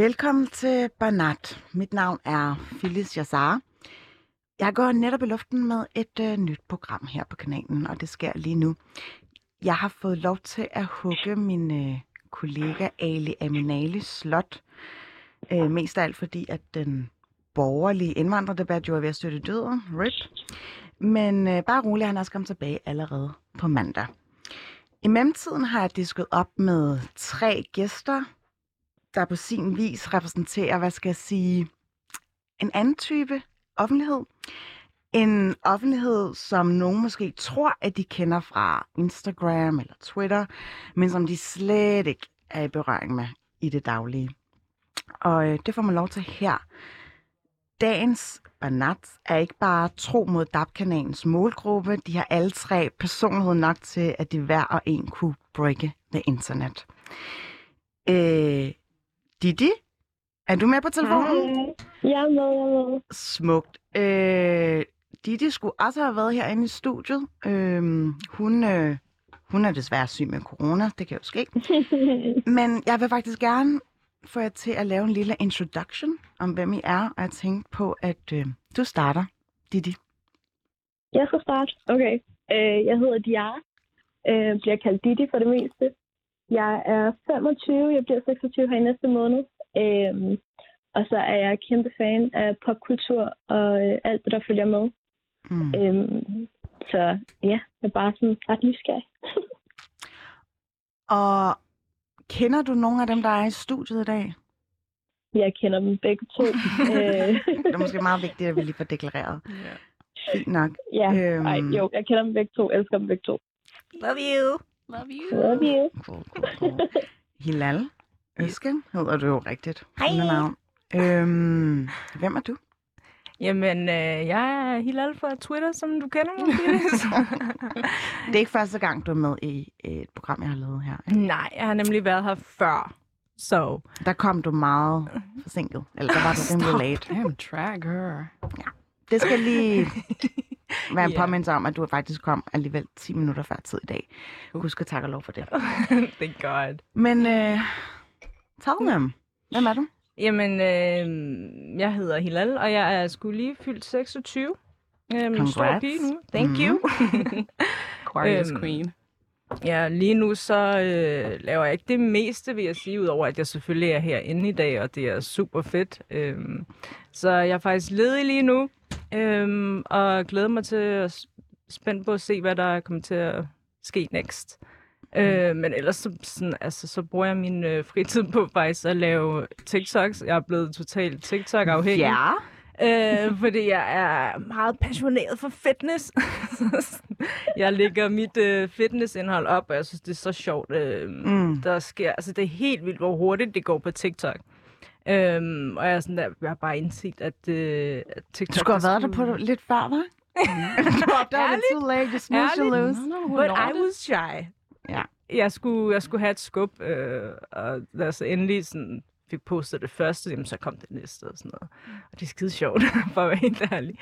Velkommen til Banat. Mit navn er Phyllis Jassar. Jeg går netop i luften med et øh, nyt program her på kanalen, og det sker lige nu. Jeg har fået lov til at hugge min øh, kollega Ali Aminali slot. Øh, mest af alt fordi, at den borgerlige indvandrerdebat jo er ved at støtte døden. RIP. Men øh, bare rolig, han er også kommet tilbage allerede på mandag. I mellemtiden har jeg disket op med tre gæster, der på sin vis repræsenterer, hvad skal jeg sige, en anden type offentlighed. En offentlighed, som nogen måske tror, at de kender fra Instagram eller Twitter, men som de slet ikke er i berøring med i det daglige. Og øh, det får man lov til her. Dagens Banat er ikke bare tro mod DAP-kanalens målgruppe. De har alle tre personlighed nok til, at de hver og en kunne breake the internet. Øh, Didi, er du med på telefonen? Hej. Jeg er med, jeg er med. Smukt. Øh, Didi skulle også have været herinde i studiet. Øh, hun, øh, hun er desværre syg med corona, det kan jo ske. Men jeg vil faktisk gerne få jer til at lave en lille introduction om, hvem I er. Og jeg tænkte på, at øh, du starter, Didi. Jeg skal starte. Okay. Øh, jeg hedder Diara. Øh, bliver kaldt Didi for det meste. Jeg er 25. Jeg bliver 26 her i næste måned. Øh, og så er jeg kæmpe fan af popkultur og øh, alt det, der følger med. Mm. Øh, så ja, jeg er bare sådan ret nysgerrig. Og kender du nogle af dem, der er i studiet i dag? Jeg kender dem begge to. øh, Det er måske meget vigtigt, at vi lige får deklareret. Yeah. Fint nok. ja, Øhm. ej, jo, jeg kender dem begge to. Elsker dem begge to. Love you. Love you. Love you. Cool, cool, cool. Hilal Øske hedder du jo rigtigt. Hej. Navn. Øhm, hvem er du? Jamen, øh, jeg er Hilal fra Twitter, som du kender mig. Det er ikke første gang, du er med i et program, jeg har lavet her. ikke? Nej, jeg har nemlig været her før. Så Der kom du meget forsinket. Eller der var du rimelig late. Damn, drag her. Det skal lige være en Ja. påmindelse om, at du faktisk kom alligevel 10 minutter før tid i dag. Husk at takke og lov for det. det er godt. Men øh, tell them. Hvem er du? Jamen, øh, jeg hedder Hilal, og jeg er sgu lige fyldt 26. Øhm, stor pige nu. Thank you. Aquarius Øhm, Queen. Ja, lige nu så øh, laver jeg ikke det meste, vil jeg sige, udover at jeg selvfølgelig er herinde i dag, og det er super fedt. Øhm, så jeg er faktisk ledig lige nu, øhm, og glæder mig til at spændt på at se, hvad der kommer til at ske next. Øh, men ellers så, sådan, altså, så bruger jeg min øh, fritid på faktisk at lave TikToks. Jeg er blevet totalt TikTok-afhængig. Ja. Øh, fordi jeg er meget passioneret for fitness. jeg lægger mit øh, fitnessindhold op, og jeg synes, det er så sjovt. Øh, Mm. Der sker, altså det er helt vildt, hvor hurtigt det går på TikTok. Øhm, og jeg, er sådan der, jeg har bare indset, at, øh, at TikTok... Du skulle have været der på det lidt før, hva'? du opdagede det too late. You snooze, you lose. No, no, But I was shy. Ja. Jeg skulle, jeg skulle have et skub, øh, og da jeg så endelig sådan fik postet det første, jamen, så kom det næste og sådan noget. Og det er skide sjovt, for at være helt ærlig.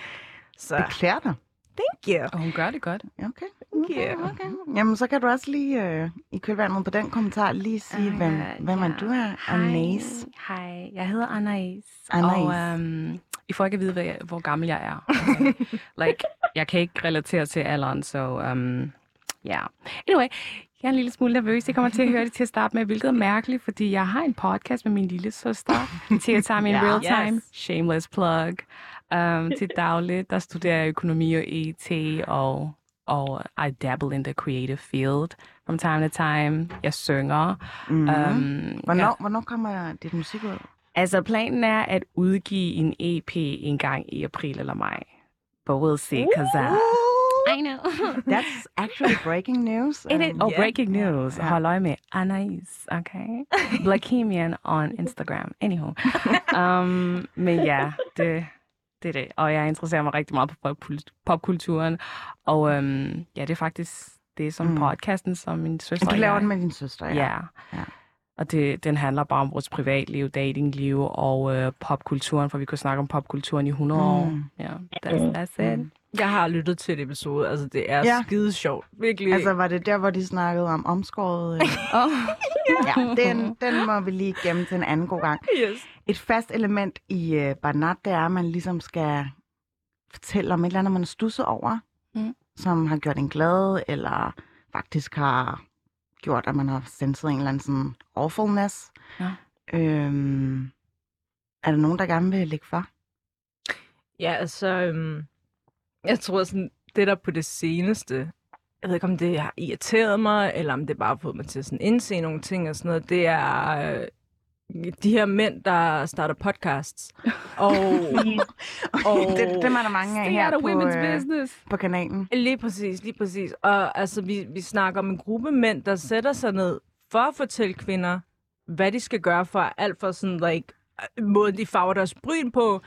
Så Det klæder dig. thank you. Og hun gør det godt. Okay. Yeah. okay, okay. Jamen, så kan du også lige øh, i kølvandet på den kommentar lige sige, hvem, hvem er du er. Anais. Hej, jeg hedder Anais. Anais. Og um, I får ikke at vide, hvad jeg, hvor gammel jeg er. like, jeg kan ikke relatere til alderen, så um, ja. Yeah. Anyway, jeg er en lille smule nervøs. Jeg kommer til at høre det til at starte med, hvilket er mærkeligt, fordi jeg har en podcast med min lille søster, Tia Time in Ja. Real Time. Yes. Shameless plug. Um, til dagligt, der studerer jeg økonomi og ET, og, og I dabble in the creative field from time to time. Jeg synger. Mm. Um, Hvornår, hvornår kommer dit musik ud? Altså, planen er at udgive en EP en gang i april eller maj. But we'll see, because uh, I know. That's actually breaking news. It is, Um, oh, Yeah. breaking news. Hold øje med Anais, okay? Blackemian on Instagram. Anywho. Um, men ja, det, Det er det. Og jeg interesserer mig rigtig meget for popkul- popkulturen. Og øhm, ja, det er faktisk det, som Mm. podcasten, som min søster Du laver jeg- den med din søster, ja. Ja. Ja. Og det, den handler bare om vores privatliv, datingliv og øh, popkulturen, for vi kunne snakke om popkulturen i 100 år. Mm. Ja, that's, that's it. Mm. Jeg har lyttet til et episode, altså det er Ja. skide sjovt. Virkelig. Altså, var det der, hvor de snakkede om omskåret? øh? Oh. ja, den, den må vi lige gemme til en anden god gang. yes. Et fast element i uh, Barnat, det er, at man ligesom skal fortælle om et eller andet, man har stusset over, Mm. som har gjort en glad, eller faktisk har gjort, at man har senset en eller anden sådan awfulness. Ja. Øhm, er der nogen, der gerne vil lægge for? Ja, altså, øhm, jeg tror sådan, det der på det seneste, jeg ved ikke, om det har irriteret mig, eller om det bare har fået mig til at sådan indse nogle ting og sådan noget, det er øh, de her mænd, der starter podcasts. Og Og- det, dem er der mange af her på, women's øh, business. på kanalen. lige præcis, lige præcis. Og altså, vi, vi snakker om en gruppe mænd, der sætter sig ned for at fortælle kvinder, hvad de skal gøre for alt for sådan, like, måden de farver deres bryn på,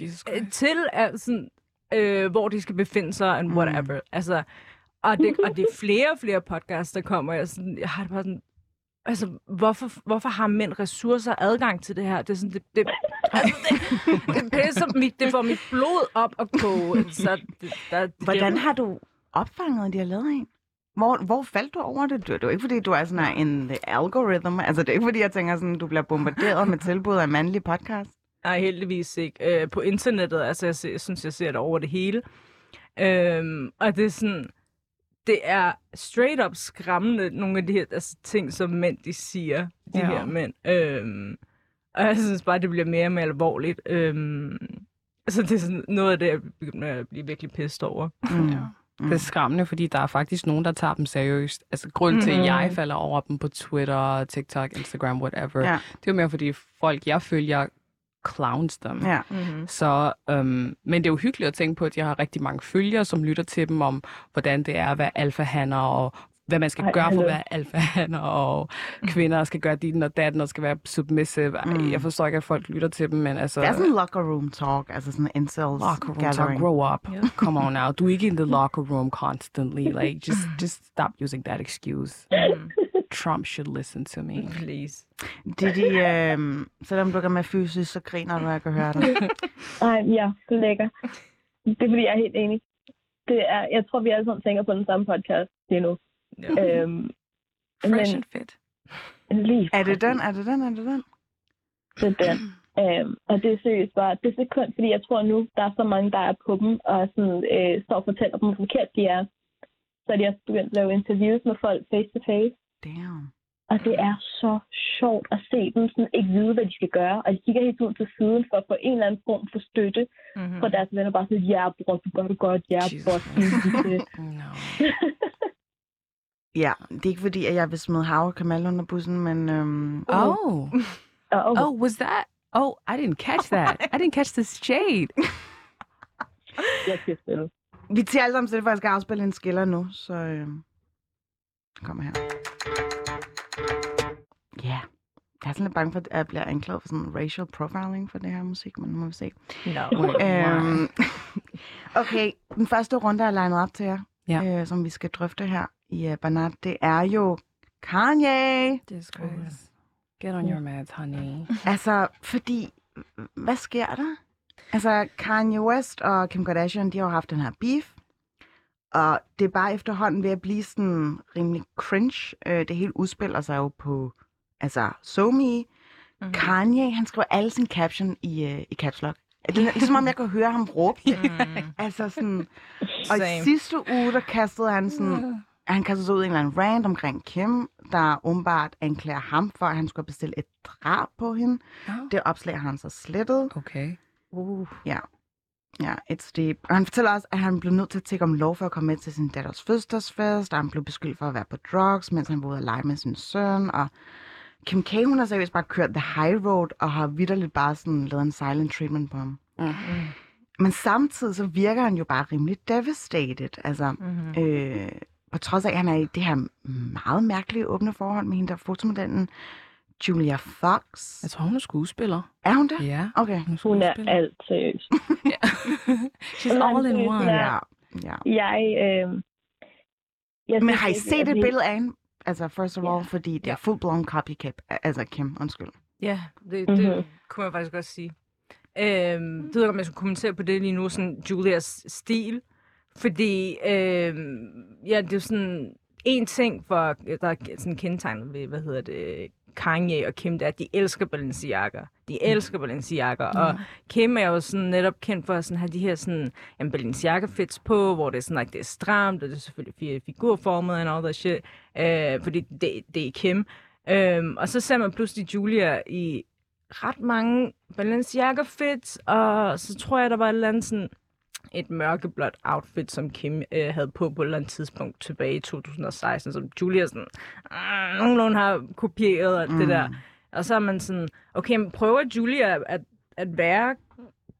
Jesus øh, til at sådan, øh, hvor de skal befinde sig, and whatever. Mm. Altså, og det, og det er flere og flere podcasts, der kommer. Jeg, sådan, jeg har det bare sådan, altså, hvorfor, hvorfor har mænd ressourcer og adgang til det her? Det er sådan, det, det, altså, det, det, pisser mit, det får mit blod op og koge. Så det, der, Hvordan har du opfanget, de har lavet en? Hvor, hvor faldt du over det? Det er jo ikke, fordi du er sådan en the algorithm. Altså, det er ikke, fordi jeg tænker sådan, du bliver bombarderet med tilbud af mandlige podcast. Nej, heldigvis ikke. Øh, på internettet, altså jeg, ser, jeg synes, jeg ser det over det hele. Øhm, og det er sådan, det er straight up skræmmende, nogle af de her altså, ting, som mænd, de siger, de Ja. her mænd. Øhm, og jeg synes bare, det bliver mere og mere alvorligt. Øhm, så det er sådan noget af det, jeg begynder at blive virkelig pissed over. Mm. Ja. Det er skræmmende, fordi der er faktisk nogen, der tager dem seriøst. Altså, grund til, at Mhm. jeg falder over dem på Twitter, TikTok, Instagram, whatever. Ja. Det er jo mere, fordi folk, jeg følger, clowns dem. Ja. Mm-hmm. Så, øhm, men det er jo hyggeligt at tænke på, at jeg har rigtig mange følgere, som lytter til dem om, hvordan det er at være alfahanner, og hvad man skal Ej, gøre for at være alfahanner, og kvinder skal gøre dit og datten, og skal være submissive. Ej, Mm. Jeg forstår ikke, at folk lytter til dem, men altså... Det er sådan locker room talk, altså sådan incels locker room talk, gathering. grow up. Yeah. Come on now. Du er ikke in the locker room constantly. Like, just, just stop using that excuse. Mm. Trump should listen to me. Please. Didi, øh, selvom du ikke er med fysisk, så griner du, jeg kan høre dig. Ej, ja, det er lækker. Det er fordi, jeg er helt enig. Det er, jeg tror, vi alle sammen tænker på den samme podcast lige nu. Ja. Øhm, Fresh Men- and fit. lige Er det den? Er det den? Er det den? Det er den. Øhm, og det er seriøst bare, det er sekund, fordi jeg tror nu, der er så mange, der er på dem, og sådan, øh, står og fortæller dem, hvor forkert de er. Så de også begyndt at lave interviews med folk face to face. Damn. Og det er så sjovt at se dem sådan ikke vide, hvad de skal gøre. Og de kigger helt ud til siden for at få en eller anden form for støtte Mm-hmm. fra deres venner. Bare sådan, ja, bror, du gør det godt. Ja, bror. No. Ja, det er ikke fordi, at jeg vil smide Hav og Kamal under bussen, men øhm, Oh. okay. Oh, was that? Oh, I didn't catch that. I didn't catch the shade. jeg skal spille. vi tager alle sammen jeg skal afspille en skiller nu, så øhm, kom her. Jeg er sådan lidt bange for, at jeg bliver anklaget for sådan racial profiling for det her musik, men nu må vi se. No. Øhm, okay, den første runde er legnet op til jer, Ja. øh, som vi skal drøfte her i uh, Banat. Det er jo Kanye. Christ. Get on your meds, honey. Altså, fordi, hvad sker der? Altså, Kanye West og Kim Kardashian, de har jo haft den her beef. Og det er bare efterhånden ved at blive sådan rimelig cringe. Øh, det hele udspiller sig jo på, altså, SoMe. Mhm. Kanye, han skriver alle sine caption i, øh, i caps lock. Det er ligesom om jeg kan høre ham råbe. Mm. Altså sådan, og i Same. sidste uge, der kastede han sådan, han kastede sig ud i en eller anden rant omkring Kim, der åbenbart anklager ham for, at han skulle bestille et drab på hende. Oh. Det opslag har han så slettet. Okay. Uh. Ja, ja, it's deep. Og han fortæller også, at han blev nødt til at tække om lov for at komme med til sin datters fødselsdagsfest, og han blev beskyldt for at være på drugs, mens han var ude at lege med sin søn, og Kim K, hun har seriøst bare kørt the high road, og har vidderligt bare sådan lavet en silent treatment på ham. Mm. Men samtidig så virker han jo bare rimelig devastated. Altså, Mm-hmm. øh, på trods af, at han er i det her meget mærkelige åbne forhold med hende der fotomodellen, Julia Fox. Jeg tror, hun er skuespiller. Er hun det? Ja, Okay. hun er Hun er alt seriøs. She's all in one. Ja. ja. Jeg, øh, jeg Men har I ikke, set et det- billede af hende? Altså, first of all, Ja. fordi det er full-blown copycat. Altså, Kim, undskyld. Ja, det, det Mhm. kunne man faktisk godt sige. Øhm, det ved jeg, om jeg skulle kommentere på det lige nu, sådan Julias stil. Fordi, øhm, ja, det er jo sådan en ting, for, der er sådan kendetegnet ved, hvad hedder det, Kanye og Kim, er, at de elsker Balenciaga. De elsker Balenciaga, og Kim er jo sådan netop kendt for at sådan have de her sådan, jamen, Balenciaga fits på, hvor det er sådan, like, det er stramt, og det er selvfølgelig fi- figurformet and all that shit, øh, fordi det, det er Kim. Øhm, og så ser man pludselig Julia i ret mange Balenciaga fits, og så tror jeg, der var et eller andet sådan et mørkeblåt outfit, som Kim øh, havde på på et eller andet tidspunkt tilbage i 2016, som Julia sådan, øh, nogenlunde har kopieret alt mm. det der. Og så er man sådan, okay, men prøver Julia at, at være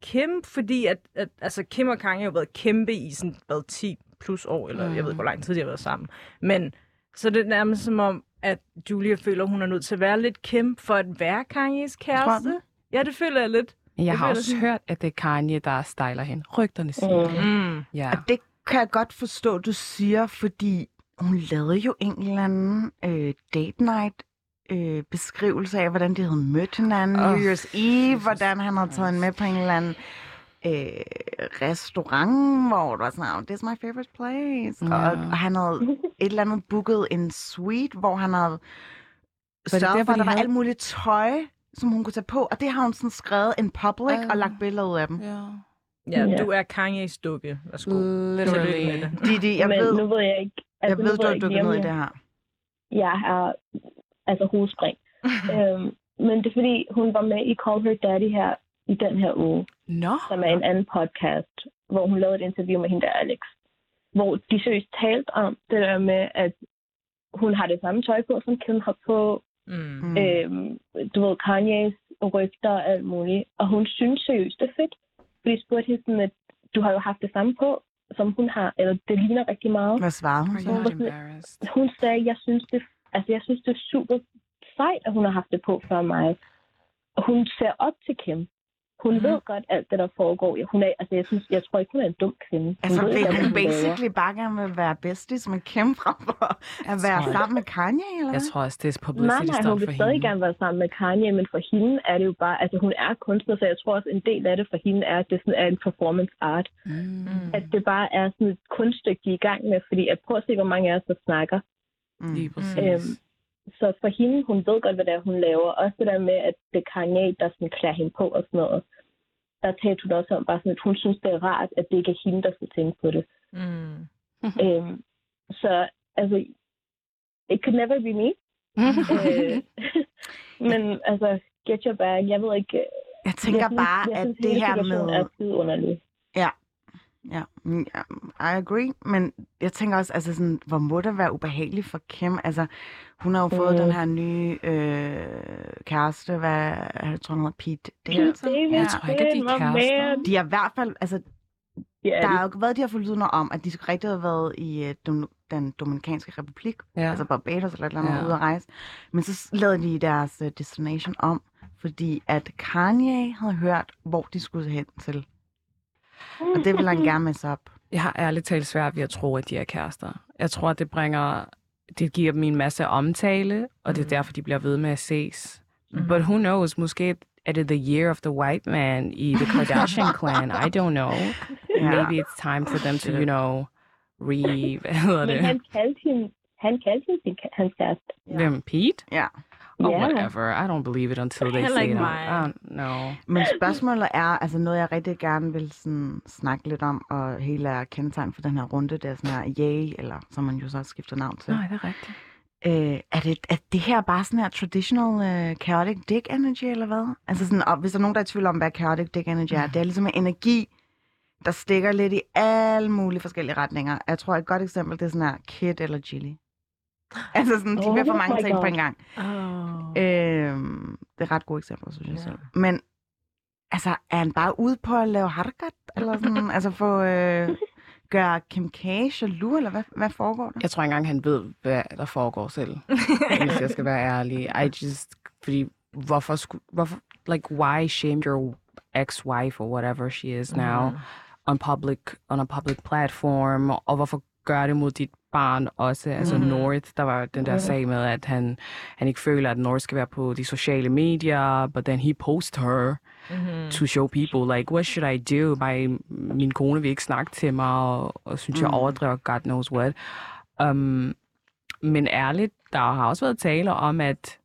Kim, fordi at, at altså Kim og Kanye har været kæmpe i sådan, hvad, 10 plus år, eller jeg ved ikke, hvor lang tid de har været sammen. Men så er det nærmest som om, at Julia føler, hun er nødt til at være lidt Kim for at være Kanyes kæreste. Ja, det føler jeg lidt. Jeg har også sådan- hørt, at det er Kanye, der styler hende. Rygterne siger. Mm. Mm. Ja. Og det kan jeg godt forstå, du siger, fordi hun lavede jo en eller anden øh, date night øh, beskrivelse af, hvordan de havde mødt hinanden. Oh, New Year's Eve, hvordan han havde taget hende med på en eller anden øh, restaurant, hvor der var sådan, oh, this is my favorite place. Ja. Og, og han havde et eller andet booket en suite, hvor han havde det sørget derfor, for, at de der var havde- alt muligt tøj, som hun kunne tage på. Og det har hun sådan skrevet in public Ah. og lagt billeder ud af dem. Ja. Ja, Ja. du er Kanye's dukke. Værsgo. Literally. Didi, jeg Men ved, nu ved jeg ikke... jeg Altså, nu ved, du lige, om ned i jeg- det her. Jeg er altså hovedspring. øhm, men det er fordi, hun var med i Call Her Daddy her i den her uge, Nå. som er en anden podcast, hvor hun lavede et interview med hende der Alex. Hvor de seriøst talte om det der med, at hun har det samme tøj på, som Kim har på. Mm. Mm. Øhm, du ved, Kanye's rygter og alt muligt. Og hun synes seriøst, det er fedt. Fordi jeg spurgte hende sådan, at du har jo haft det samme på, som hun har, eller det ligner rigtig meget. Hvad svarede hun så? Hvorfor- embarrassed? Hun sagde, jeg synes, det, altså, jeg synes, det er super sejt, at hun har haft det på før mig. Og hun ser op til Kim. Hun mm. ved godt alt det, der foregår. Ja, Hun er, altså, jeg, synes, jeg tror ikke, hun er en dum kvinde. Hun Altså, ved hvad hun laver. basically bare gerne vil være besties med Kim frem for at være jeg. sammen med Kanye, eller Jeg tror også, det er Nej, publicity nej, stunt hun vil stadig hende. gerne være sammen med Kanye, men for hende er det jo bare, altså hun er kunstner, så jeg tror også, en del af det for hende er, at det sådan er en performance art. Mm. At det bare er sådan et kunststykke, de er i gang med, fordi at prøv at se, hvor mange af os, der snakker. Mm. Lige præcis. Øhm, Så for hende, hun ved godt, hvad det er, hun laver. Også det der med, at det er Kanye, der sådan klæder hende på og sådan noget. Der talte hun også om, bare sådan, at hun synes, det er rart, at det ikke er hende, der skal tænke på det. Mm. øhm, så altså, it could never be me. øh, men altså, get your bag. Jeg ved ikke... Jeg tænker jeg synes, bare, jeg at synes, det hele her med... er underlig. Ja, ja, I agree, men jeg tænker også, altså sådan, hvor må det være ubehageligt for Kim? Altså, hun har jo fået Mm. den her nye øh, kæreste, hvad jeg tror, han hedder Pete Davidson. Davidson, Jeg tror ikke, at de er kærester. De har i hvert fald, altså, Ja, der har jo været de her forlydende om, at de rigtig har været i øh, Dom- den Dominikanske Republik, Ja. altså Barbados eller et eller andet, Ja. ja. ude at rejse. Men så lavede de deres uh, destination om, fordi at Kanye havde hørt, hvor de skulle hen til. Og det vil han gerne messe op. Jeg har ærligt talt svært ved at tro, at de er kærester. Jeg tror, at det bringer... Det giver dem en masse omtale, og det er Mm. derfor, de bliver ved med at ses. Mhm. But who knows? Måske er det the year of the white man i the Kardashian clan. I don't know. Ja. Maybe it's time for them to, you know, re... Hvad hedder Men det? han kaldte hende, han kaldte hende sin, hans kæreste. Hvem? Pete? Ja. Oh, Ja. whatever. I don't believe it until they Heller say it. mig. I don't know. Men spørgsmålet er, altså noget, jeg rigtig gerne vil sådan snakke lidt om, og hele er kendetegn for den her runde, det er sådan her yay, eller som man jo så skifter navn til. Nej, det er rigtigt. Øh, er, det, er det her bare sådan her traditional uh, chaotic dick energy, eller hvad? Altså sådan, og hvis der er nogen, der er i tvivl om, hvad chaotic dick energy er, det er ligesom en energi, der stikker lidt i alle mulige forskellige retninger. Jeg tror, et godt eksempel, det er sådan her kid eller chili. Altså sådan, de Oh bliver for mange ting på en gang. Oh. Øhm, det er ret gode eksempler, synes jeg Ja. selv. Men altså, er han bare ude på at lave harkat? Eller sådan, altså få... Øh, gøre Kim K jaloux, eller hvad, hvad foregår der? Jeg tror ikke engang, han ved, hvad der foregår selv. hvis jeg skal være ærlig. I just fordi hvorfor, skulle, hvorfor, like, why shame your ex-wife or whatever she is now on public, on a public platform, og hvorfor gør det mod dit barn også, altså Mhm. North, der var den der sag med, at han, han ikke føler, at North skal være på de sociale medier, but then he post her Mm-hmm. to show people, like, what should I do? My, min kone vil ikke snakke til mig, og, og synes, jeg Mm. overdriver God knows what. Um, men ærligt, der har også været tale om, at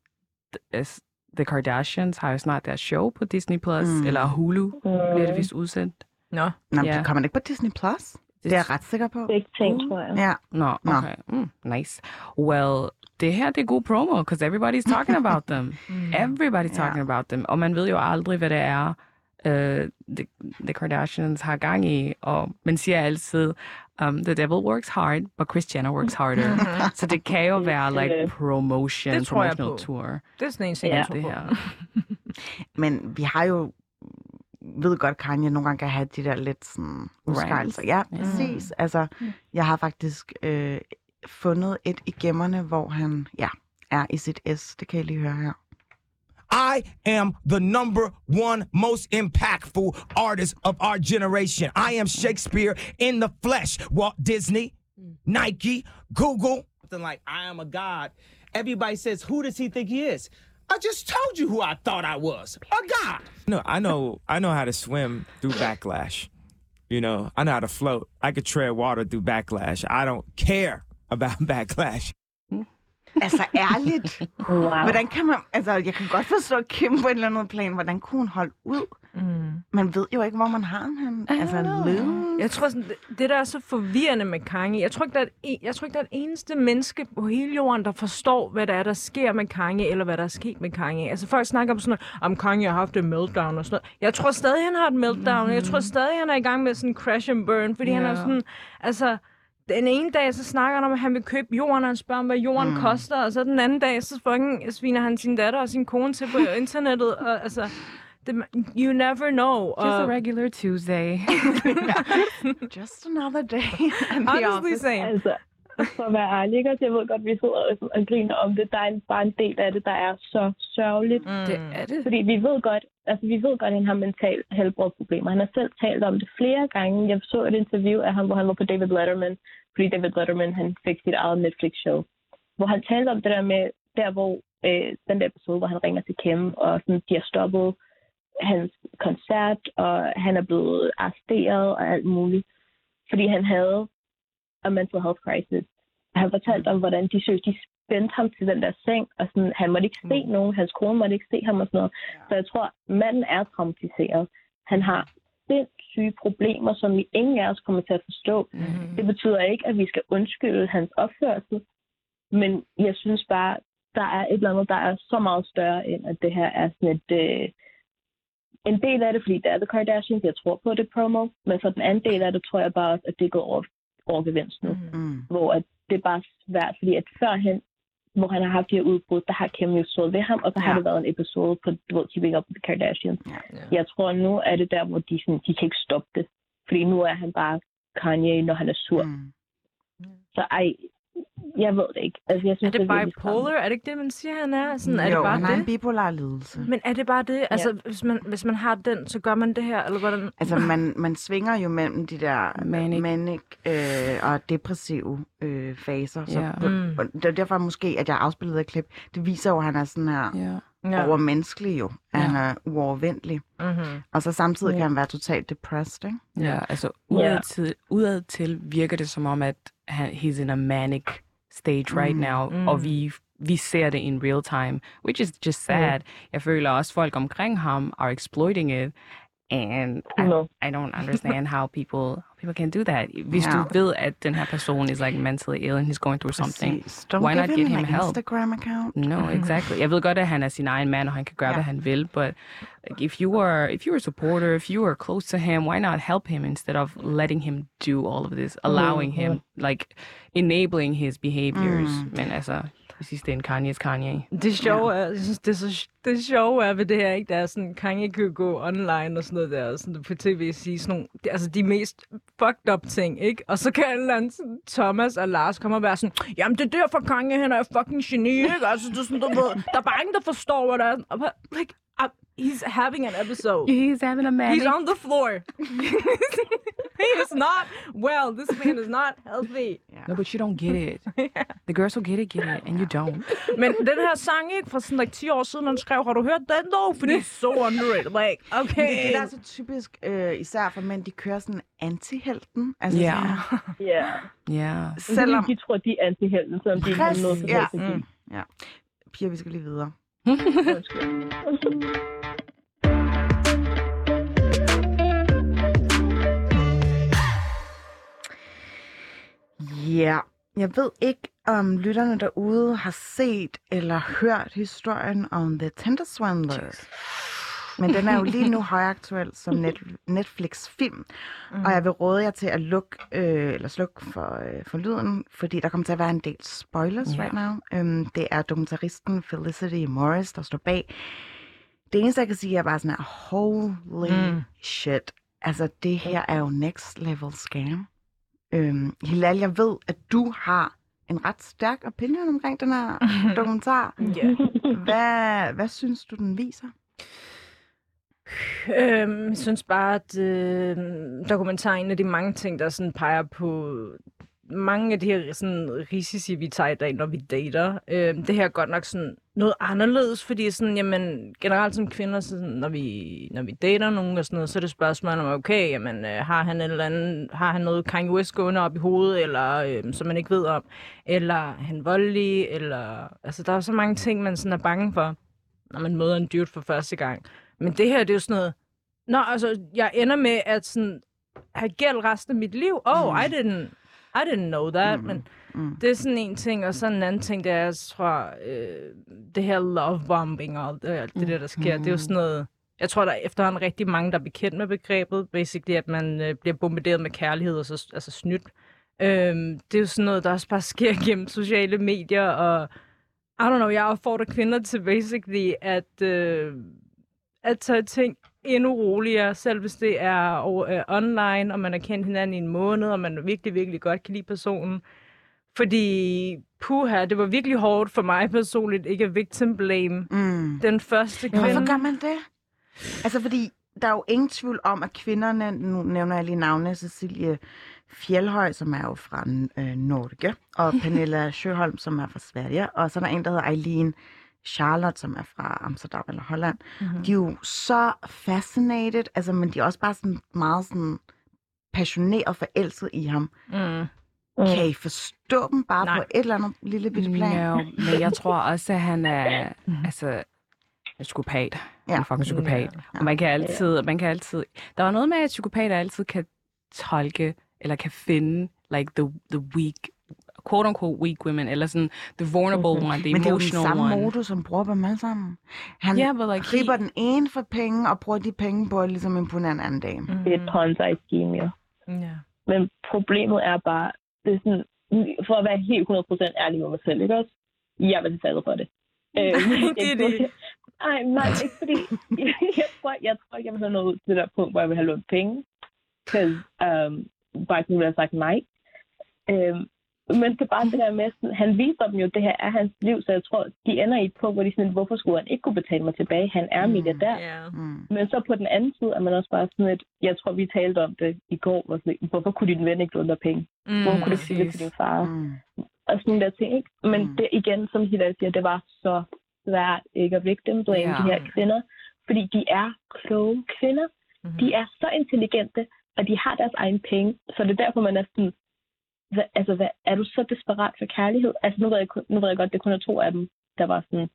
The Kardashians har jo snart deres show på Disney+, Plus, Mm. eller Hulu bliver det vist udsendt. Nå. Nå, Ja. kommer det ikke på Disney+. Plus? Det er jeg ret sikker på. Begge ting, tror jeg. Ja. Nå, Nå. okay. Mm, nice. Well, det her, det er god promo, because everybody's talking about them. Mm. Everybody's talking about them. Og man ved jo aldrig, hvad det er, uh, the, the Kardashians har gang i. Og man siger altid, um, the devil works hard, but Jenner works harder. Så det kan jo være like promotion, Det tror jeg promotional på. tour. Det er sådan en ting, Ja. jeg tror på. Men vi har jo ved godt, Kanye nogle gange kan have de der lidt sådan udskejelser. Ja, Ja. præcis. Altså, jeg har faktisk øh, fundet et i gemmerne, hvor han ja, er i sit S. Det kan I lige høre her. I am the number one most impactful artist of our generation. I am Shakespeare in the flesh. Walt Disney, Nike, Google. Something like, I am a god. Everybody says, who does he think he is? I just told you who I thought I was. A god. No, I know I know how to swim through backlash. You know, I know how to float. I could tread water through backlash. I don't care about backlash. Altså, ærligt. Wow. Hvordan kan man... Altså, jeg kan godt forstå Kim på en eller anden plan. Hvordan kunne hun holde ud? Mm. Man ved jo ikke, hvor man har ham. Altså, løs. Jeg tror, sådan, det, det der er så forvirrende med Kanye, jeg tror, ikke, der er et, jeg tror ikke, der er et eneste menneske på hele jorden, der forstår, hvad der er, der sker med Kanye, eller hvad der er sket med Kanye. Altså folk snakker om sådan noget, om Kanye har haft et meltdown og sådan noget. Jeg tror stadig, han har et meltdown, og jeg tror stadig, han er i gang med sådan crash and burn, fordi han er sådan, altså... Den ene dag, så snakker han om, at han vil købe jorden, og han spørger om, hvad jorden mm. koster, og så den anden dag, så fucking sviner han sin datter og sin kone til på internettet, og altså, det, you never know. Just a Og, regular Tuesday. Just another day. at the honestly office. saying. Altså, for at være ærlig, ikke? Altså, jeg ved godt, vi sidder og, griner om det. Der er en, bare en del af det, der er så sørgeligt. Mm. det er det. Fordi vi ved godt, altså vi ved godt, at han har mental helbredsproblemer. Han har selv talt om det flere gange. Jeg så et interview af ham, hvor han var på David Letterman, fordi David Letterman han fik sit eget Netflix-show, hvor han talte om det der med, der hvor øh, den der episode, hvor han ringer til Kim, og sådan, de har stoppet hans koncert, og han er blevet arresteret og alt muligt, fordi han havde a mental health crisis. Han fortalte om, hvordan de søgte, de spændte ham til den der seng, og sådan, han måtte ikke se nogen, hans kone måtte ikke se ham og sådan noget. Så jeg tror, manden er traumatiseret. Han har sindssyge problemer, som vi ingen af os kommer til at forstå. Mm. Det betyder ikke, at vi skal undskylde hans opførsel, men jeg synes bare, der er et eller andet, der er så meget større, end at det her er sådan et... Øh, en del af det, fordi det er The Kardashians, jeg tror på det promo, men for den anden del af det, tror jeg bare også, at det går over, over gevinst nu. Mm. Mm. Hvor at det er bare svært, fordi at førhen, hvor han har haft de her udbrud, der har Kim jo stået ved ham, og så ja. har Ja. det været en episode på du ved, Keeping Up with the Kardashians. Ja. Jeg tror, nu er det der, hvor de, sådan, de kan ikke stoppe det. Fordi nu er han bare Kanye, når han er sur. Mm. Så ej, jeg ved det ikke. Altså, jeg Er synes, det er bipolar? Er det ikke det, man siger, han er? Sådan, er jo, det bare han har en det? bipolar lidelse. Men er det bare det? Altså, hvis, man, hvis man har den, så gør man det her, eller hvordan? Altså, man, man svinger jo mellem de der Manic. manic, øh, og depressive øh, faser. Så, Ja. på, Mm. og det er derfor måske, at jeg afspillede et klip. Det viser jo, at han er sådan her Ja. ja. overmenneskelig jo. At Ja. Han er uovervindelig. Mm-hmm. Og så samtidig Ja. kan han være totalt depressed, ikke? Ja, altså Ja. udad til, udad til virker det som om, at he's in a manic stage right Mm. now, Mm. og vi, vi ser det in real time, which is just sad. Jeg føler også, folk omkring ham are exploiting it, and I, No. I don't understand how people how people can do that. Hvis Ja. du ved, at den her person is like mentally ill and he's going through something, Why give not him an him help? Instagram-account. No, exactly. Jeg ved godt, at han er sin egen mand, og han kan gøre, Ja. hvad han vil, but like, if you are if you are a supporter, if you are close to him, why not help him instead of letting him do all of this, allowing him, like enabling his behaviors? Mm. Men altså, i sidste ende. Kanye's Kanye. Det sjove er, jeg synes, det, er så, det sjove er ved det her, ikke? Der er sådan, Kanye kan gå online og sådan noget der, og sådan på tv sige sådan nogle, det, altså de mest fucked up ting, ikke? Og så kan en eller anden sådan, Thomas og Lars komme og være sådan, jamen det er derfor Kanye, han er fucking geni, ikke? Altså, det er sådan, du ved, der er bare ingen, der forstår, hvad der er. Og bare, like, uh, he's having an episode. He's having a man. He's on the floor. he is not well. This man is not healthy. No, but you don't get it. The girls who get it, get it, and you don't. Men den her sang, ikke, fra sådan like 10 år siden, han skrev, har du hørt den dog? Fordi det er så underrated. Like, okay. Det, det der er så typisk, øh, især for mænd, de kører sådan anti-helten. Altså Ja. Ja. Yeah. selvom... De tror, de er anti-helten, selvom de ikke har noget som ja. Mm. ja. Piger, vi skal lige videre. Ja, jeg ved ikke, om lytterne derude har set eller hørt historien om The Tender Swindlers. Men den er jo lige nu højaktuel som net, Netflix-film. Mm. Og jeg vil råde jer til at lukke øh, eller slukke for, øh, for lyden, fordi der kommer til at være en del spoilers Ja. right now. Um, det er dokumentaristen Felicity Morris, der står bag. Det eneste, jeg kan sige, er bare sådan her, holy mm. shit. Altså, det her er jo next level scam. Øhm, Hilal, jeg ved, at du har en ret stærk opinion omkring den her dokumentar. Ja. Hvad, hvad synes du, den viser? Øhm, jeg synes bare, at øh, dokumentaren er en af de mange ting, der sådan peger på mange af de her sådan, risici, vi tager i dag, når vi dater. Øhm, det her er godt nok sådan noget anderledes, fordi sådan, jamen, generelt som kvinder, sådan, når, vi, når vi dater nogen og sådan noget, så er det spørgsmål om, okay, jamen, øh, har han en eller anden, har han noget Kanye West gående op i hovedet, eller øh, som man ikke ved om, eller er han voldelig, eller, altså, der er så mange ting, man sådan er bange for, når man møder en dude for første gang. Men det her, det er jo sådan noget... Nå, altså, jeg ender med at sådan, have gæld resten af mit liv. Oh, I didn't, I didn't know that. Mm. Men Mm. det er sådan en ting, og så en anden ting, det er, tror, øh, det her love bombing og alt det, alt det der, der sker. Det er jo sådan noget... Jeg tror, der er efterhånden rigtig mange, der er bekendt med begrebet. Basically, at man øh, bliver bombarderet med kærlighed og så altså snydt. Øhm, det er jo sådan noget, der også bare sker gennem sociale medier, og I don't know, jeg opfordrer kvinder til basically at, øh, at tage ting endnu roligere, selv hvis det er øh, online, og man har kendt hinanden i en måned, og man virkelig, virkelig godt kan lide personen. Fordi, puha, det var virkelig hårdt for mig personligt, ikke at victim blame Mm. den første Men hvorfor kvinde. gør man det? Altså, fordi der er jo ingen tvivl om, at kvinderne, nu nævner jeg lige navnet, Cecilie Fjellhøj, som er jo fra øh, Norge, og Pernilla Sjøholm, som er fra Sverige, og så er der en, der hedder Eileen Charlotte, som er fra Amsterdam eller Holland. Mm-hmm. De er jo så fascinated, altså, men de er også bare sådan meget sådan passioneret forelsket i ham. Mm. Kan I forstå dem bare Nej. på et eller andet lille bitte plan? No, men jeg tror også, at han er altså, en psykopat. Ja. En fucking psykopat. Ja. Og man kan altid, man kan altid... Der var noget med, at psykopater altid kan tolke, eller kan finde, like, the, the weak, quote unquote weak women, eller sådan, the vulnerable one, the Men det er jo den emotional samme one. modus, som bruger dem alle sammen. Han Yeah, but like, griber he- den ene for penge, og bruger de penge på at ligesom imponere en anden dame. Det er et Ponzi-scheme, jo. Ja. Men problemet er bare, det er sådan, for at være helt 100% ærlig med mig selv, ikke også? Jeg vil faldet for det. Øh, det er det. Nej, nej, ikke fordi, jeg tror, jeg tror ikke, jeg vil have nået til det der punkt, hvor jeg vil have lånt penge. Because, um, bare kunne have sagt nej. Um, men det er bare det der med, sådan, han viser dem jo, at det her er hans liv, så jeg tror, de ender i et punkt, hvor de sådan, hvorfor skulle han ikke kunne betale mig tilbage? Han er milliardær. Ja. Mm. Men så på den anden side er man også bare sådan et, jeg tror, vi talte om det i går, hvor sådan, hvorfor kunne din ven ikke låne dig penge? Mm, Hvorfor kunne du ikke sige det til din far? Mm. Og sådan der ting, ikke? Men Mm. det igen, som Hilal siger, det var så svært ikke at victim blame Ja. de her kvinder. Fordi de er kloge kvinder. Mhm. De er så intelligente, og de har deres egen penge. Så det er derfor, man er sådan, hvad, altså, hvad, er du så desperat for kærlighed? Altså, nu ved jeg, kun- nu ved jeg godt, det kun er to af dem, der var sådan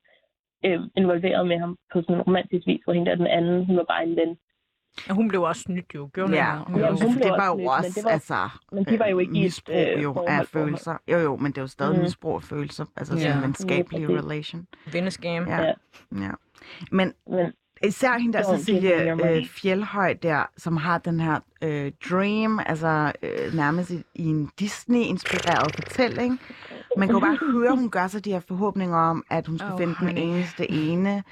øh, involveret med ham på sådan en romantisk vis, hvor hende der den anden, hun var bare en ven. Og hun blev også snydt jo, gjorde hun Ja, jo, Ja, hun blev det var også jo men også, det var- altså, men de var jo ikke i et, misbrug øh, jo forhold- af følelser. Jo, jo, men det er jo stadig Mhm. misbrug af følelser, altså Ja. sådan en venskabelig præcis. relation. Vindeskam. Ja. Ja. ja. Men Men især hende der, Cecilie øh, Fjellhøj der, som har den her øh, dream, altså øh, nærmest i, i en Disney-inspireret fortælling, Man kan jo bare høre, hun gør sig de her forhåbninger om, at hun skal Oh, finde den honey. eneste ene,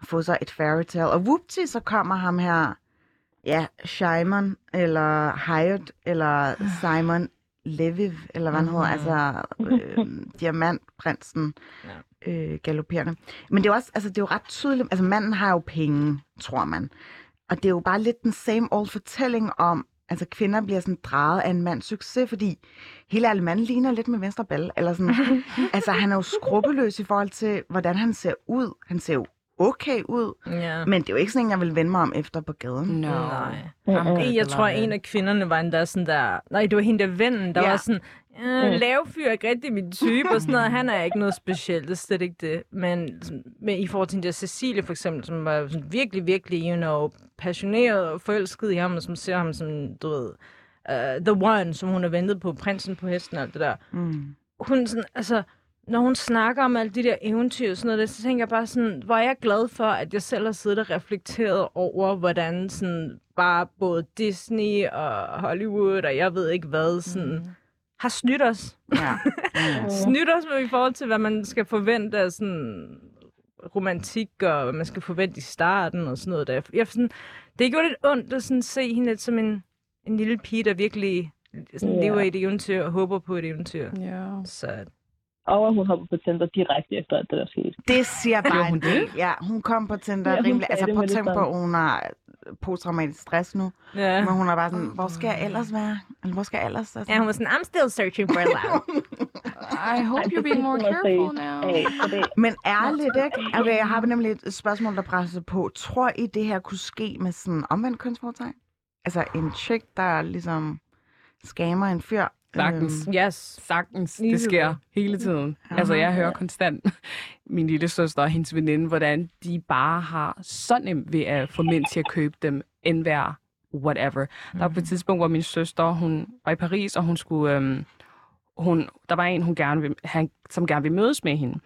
og få sig et fairy tale. Og whoopty, så kommer ham her, ja, Shimon, eller Hyatt, eller Simon Leviv, eller hvad han hedder, altså øh, diamantprinsen, øh, galopperende. Men det er jo også, altså det er jo ret tydeligt, altså manden har jo penge, tror man. Og det er jo bare lidt den same old fortælling om, altså kvinder bliver sådan drejet af en mands succes, fordi hele manden ligner lidt med venstre ball. Eller sådan. altså han er jo skrupelløs i forhold til, hvordan han ser ud. Han ser jo okay ud, Ja. men det er jo ikke sådan en, jeg vil vende mig om efter på gaden. No. Nej. Good Jeg tror, en af kvinderne var endda sådan der... Nej, det var hende der vennen, der Ja. var sådan... Øh, lav fyr er ikke rigtig min type og sådan noget. Han er ikke noget specielt, det er slet ikke det. Men, men i forhold til der Cecilie for eksempel, som var sådan virkelig, virkelig, you know, passioneret og forelsket i ham, og som ser ham som, du ved, uh, the one, som hun har ventet på, prinsen på hesten og alt det der. Mm. Hun sådan, altså, når hun snakker om alle de der eventyr og sådan noget, så tænker jeg bare sådan, hvor er jeg glad for, at jeg selv har siddet og reflekteret over, hvordan sådan bare både Disney og Hollywood og jeg ved ikke hvad, sådan, mm. Har snydt os. Ja. ja. Snydt os med i forhold til, hvad man skal forvente af sådan romantik, og hvad man skal forvente i starten og sådan noget der. Jeg, sådan, det gjorde lidt ondt at sådan se hende lidt som en, en lille pige, der virkelig sådan, Ja. lever i et eventyr og håber på et eventyr. Ja. Så Og at hun hopper på Tinder direkte efter alt det, der skete. Det siger bare hun del. Ja, hun kom på Tinder Ja, rimelig... Altså det det på, at hun har posttraumatisk stress nu. ja. Men hun er bare sådan, hvor skal jeg ellers være? Eller hvor skal jeg ellers? Altså, Ja, hun var sådan, I'm still searching for love. I hope you're being more careful now. Det, Men ærligt, ikke? Okay, jeg har nemlig et spørgsmål, der presser på. Tror I, det her kunne ske med sådan omvendt kønsfortegn? Altså en chick, der ligesom skammer en fyr. Sagtens. Øhm, yes. Sagtens. Lige Det sker hele tiden. Altså, jeg hører konstant min lille søster og hendes veninde, hvordan de bare har så nemt ved at få mænd til at købe dem, end hver whatever. Der var på et tidspunkt, hvor min søster, hun var i Paris, og hun skulle... Øhm, hun, der var en, hun gerne vil, han, som gerne ville mødes med hende.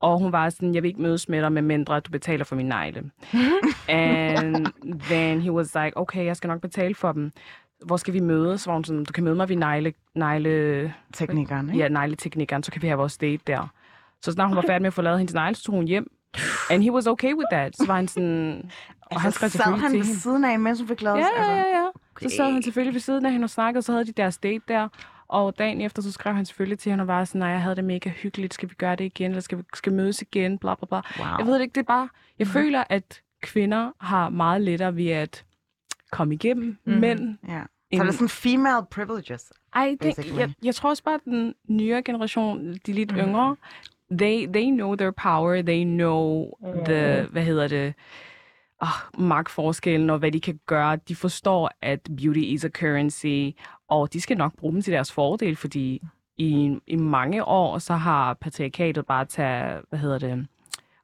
Og hun var sådan, jeg vil ikke mødes med dig, medmindre du betaler for min negle. And then he was like, okay, jeg skal nok betale for dem. Hvor skal vi mødes? Så var hun sådan, du kan møde mig ved negle, negle, Teknikeren, ikke? ja, negleteknikeren, så kan vi have vores date der. Så snart hun var færdig med at få lavet hendes negle, så tog hun hjem. And he was okay with that. Så var han sådan... Og han Altså, skrev sad han ved siden af hende, mens hun fik lavet... Ja, ja, altså, ja, ja. okay. Så sad han selvfølgelig ved siden af hende og snakkede, og så havde de deres date der. Og dagen efter, så skrev han selvfølgelig til hende og var sådan, nej, jeg havde det mega hyggeligt, skal vi gøre det igen, eller skal vi skal mødes igen, bla bla bla. Wow. Jeg ved det ikke, det er bare, jeg føler, at kvinder har meget lettere ved at komme igennem Mhm. mænd. Ja. Så end- er sådan female privileges. Ej, det, basically. jeg, jeg tror også bare, at den nyere generation, de lidt Mhm. yngre, they, they know their power, they know the, hvad hedder det, oh, magtforskellen og hvad de kan gøre. De forstår, at beauty is a currency, og de skal nok bruge dem til deres fordel, fordi i, i mange år, så har patriarkatet bare taget, hvad hedder det,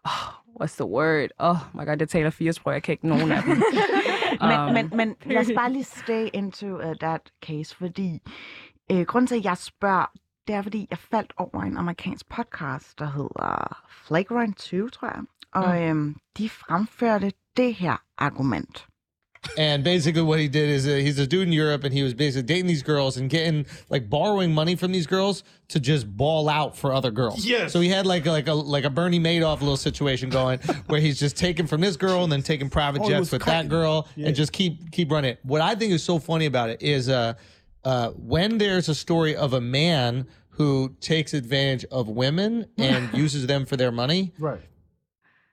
oh, what's the word? Oh my god, jeg taler fire sprog, jeg kan ikke nogen af dem. Men, Um, men, men lad os bare lige stay into uh, that case, fordi øh, grunden til, at jeg spørger, det er, fordi jeg faldt over en amerikansk podcast, der hedder Flagrant 2, tror jeg. Og Mm. øhm, de fremførte det her argument. And basically, what he did is uh, he's a dude in Europe, and he was basically dating these girls and getting like borrowing money from these girls to just ball out for other girls. Yes. So he had like a, like a like a Bernie Madoff little situation going, where he's just taking from this girl and then taking private Oh, jets with cutting. that girl Yeah. and just keep keep running it. What I think is so funny about it is uh, uh, when there's a story of a man who takes advantage of women and uses them for their money, Right.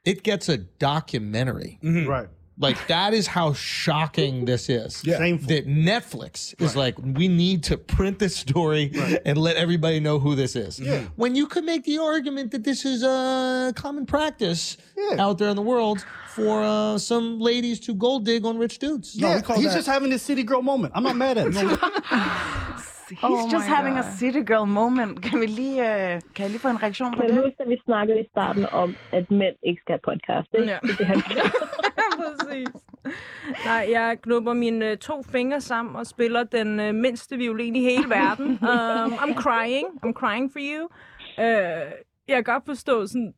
it gets a documentary. Right. Like that is how shocking this is. Yeah. Shameful. That Netflix is like, we need to print this story and let everybody know who this is. Yeah. When you could make the argument that this is a common practice Yeah. out there in the world for uh, some ladies to gold dig on rich dudes. No, Yeah, we call he's that- just having this city girl moment. I'm not mad at him. He's Oh just having a God. city girl moment. Kan, vi lige, øh, kan jeg lige få en reaktion på Kan du det? huske, at vi snakkede i starten om, at mænd ikke skal have podcast? Ikke? Ja. Det er det, han Præcis. Nej, jeg knupper mine øh, to fingre sammen og spiller den øh, mindste violin i hele verden. Um, I'm crying. I'm crying for you. Uh, jeg kan godt forstå sådan...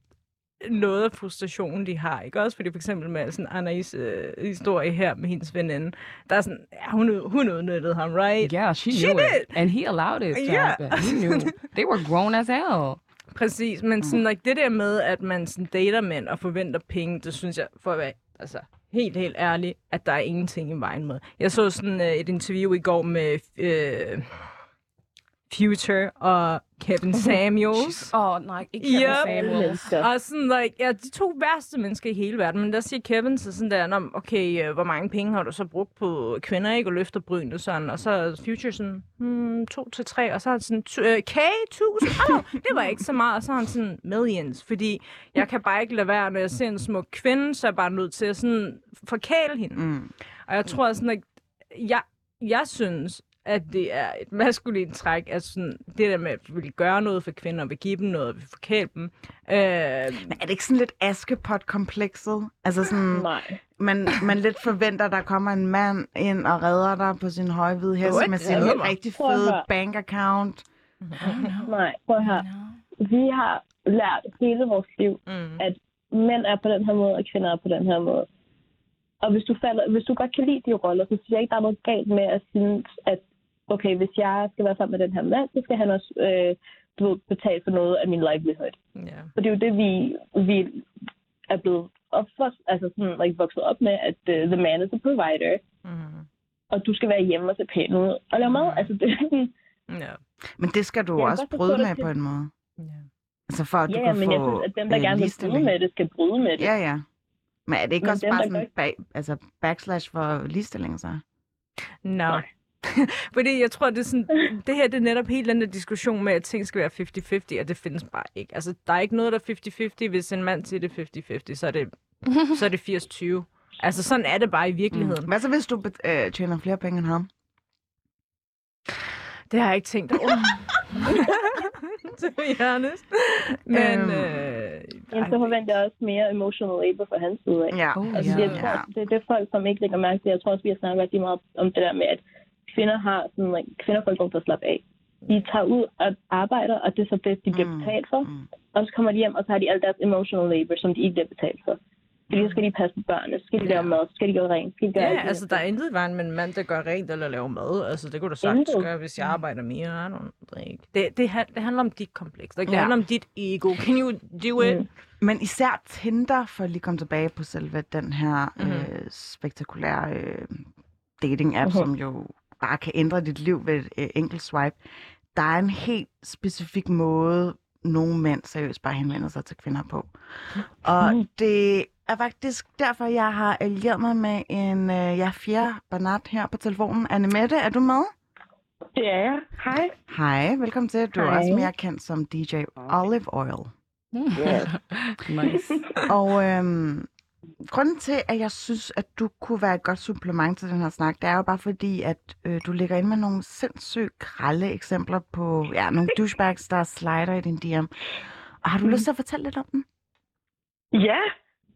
noget af frustrationen, de har. Ikke også fordi for eksempel med sådan Anais øh, historie her med hendes veninde, der er sådan, ja, hun, hun udnyttede ham, right? Yeah, she, She knew did. it. And he allowed it Yeah. He knew. They were grown as hell. Præcis, men sådan, like, det der med, at man sådan dater mænd og forventer penge, det synes jeg, for at være altså, helt, helt ærlig, at der er ingenting i vejen med. Jeg så sådan uh, et interview i går med uh, Future og Kevin Samuels. Oh, nej, ikke Kevin Yep. Samuels. Og sådan, like, ja, de to værste mennesker i hele verden, men der siger Kevin så sådan der, "Nå, okay, øh, hvor mange penge har du så brugt på kvinder, ikke? Og løfter bryn sådan, og så er Future sådan, hmm, to til tre, og så er han sådan, "Tu- øh, K, tusind, oh, det var ikke så meget, og så er han sådan, millions, fordi jeg kan bare ikke lade være, når jeg ser en smuk kvinde, så er jeg bare nødt til at sådan forkæle hende. Mm. Og jeg tror sådan, at jeg, jeg synes, at det er et maskulint træk, at sådan, det der med at vil gøre noget for kvinder, vil give dem noget, vil forkæle dem. Øh, Men er det ikke sådan lidt Askepot-komplekset? Altså sådan, Nej. man, man lidt forventer, at der kommer en mand ind og redder dig på sin høje hvide hest med sin Ja. rigtig fede høre. bank account. Nej, prøv her. Vi har lært hele vores liv, mm. at mænd er på den her måde, og kvinder er på den her måde. Og hvis du, falder, hvis du godt kan lide de roller, så synes jeg ikke, der er noget galt med at synes, at okay, hvis jeg skal være sammen med den her mand, så skal han også øh, du ved, betale for noget af min livelihood. Ja. For det er jo det, vi, vi er blevet opfostret, altså sådan, like, vokset op med, at uh, the man is a provider, Mm. og du skal være hjemme og se pæn ud og lave mad. Altså, det er sådan, Ja. Men det skal du kan også bryde det med til- på en måde. Ja. Altså for at du ja, kan men få jeg synes, at dem, der øh, gerne vil bryde med det, skal bryde med det. Ja, ja. Men er det ikke Men også dem, bare sådan godt- bag, altså backslash for ligestilling så? No. Fordi jeg tror, det er sådan, det her det er netop helt den der diskussion med, at ting skal være 50-50, og det findes bare ikke. Altså, der er ikke noget, der er 50-50. Hvis en mand siger det er 50-50, så er det, så er det 80-20. Altså, sådan er det bare i virkeligheden. Hvad så hvis du bet- øh, tjener flere penge end ham? Det har jeg ikke tænkt over. to be honest. Men, Øhm, øh, Jamen, så forventer jeg også mere emotional labor fra hans side af. Ja. Oh, Altså, ja. jeg tror, det er det folk, som ikke lægger mærke til. Jeg tror også, vi har snakket rigtig meget om det der med, at kvinder har sådan, like, kvinder får ikke lov til at slappe af. De tager ud og arbejder, og det er så det, de bliver Mm. betalt for. Mm. Og så kommer de hjem, og så har de alt deres emotional labor, som de ikke bliver betalt for. Fordi så skal de passe på børnene, så skal de lave mad, så skal de gøre rent, skal de gøre alt Ja, det altså der. er intet vejen med en mand, der gør rent eller laver mad. Altså det kunne du sagtens Intet. gøre, hvis jeg arbejder mere. I don't think. Det, det, det handler om dit kompleks. Like, det Ja. handler om dit ego. Can you do it? Mm. Men især Tinder, for at lige komme tilbage på selve den her Mhm. øh, spektakulære øh, dating-app, Mhm. som jo bare kan ændre dit liv ved et øh, enkelt swipe. Der er en helt specifik måde, nogle mænd seriøst bare henvender sig til kvinder på. Og det er faktisk derfor, jeg har allieret mig med en øh, ja, fjerde Bernat her på telefonen. Annemette, er du med? Det er jeg. Hej. Hej, velkommen til. Du er Hej. også mere kendt som DJ Olive Oil. nice. Og øhm, grunden til, at jeg synes, at du kunne være et godt supplement til den her snak, det er jo bare fordi, at øh, du ligger ind med nogle sindssygt grælde eksempler på ja, nogle douchebags, der slider i din DM. Og har du Mm. lyst til at fortælle lidt om dem? Ja,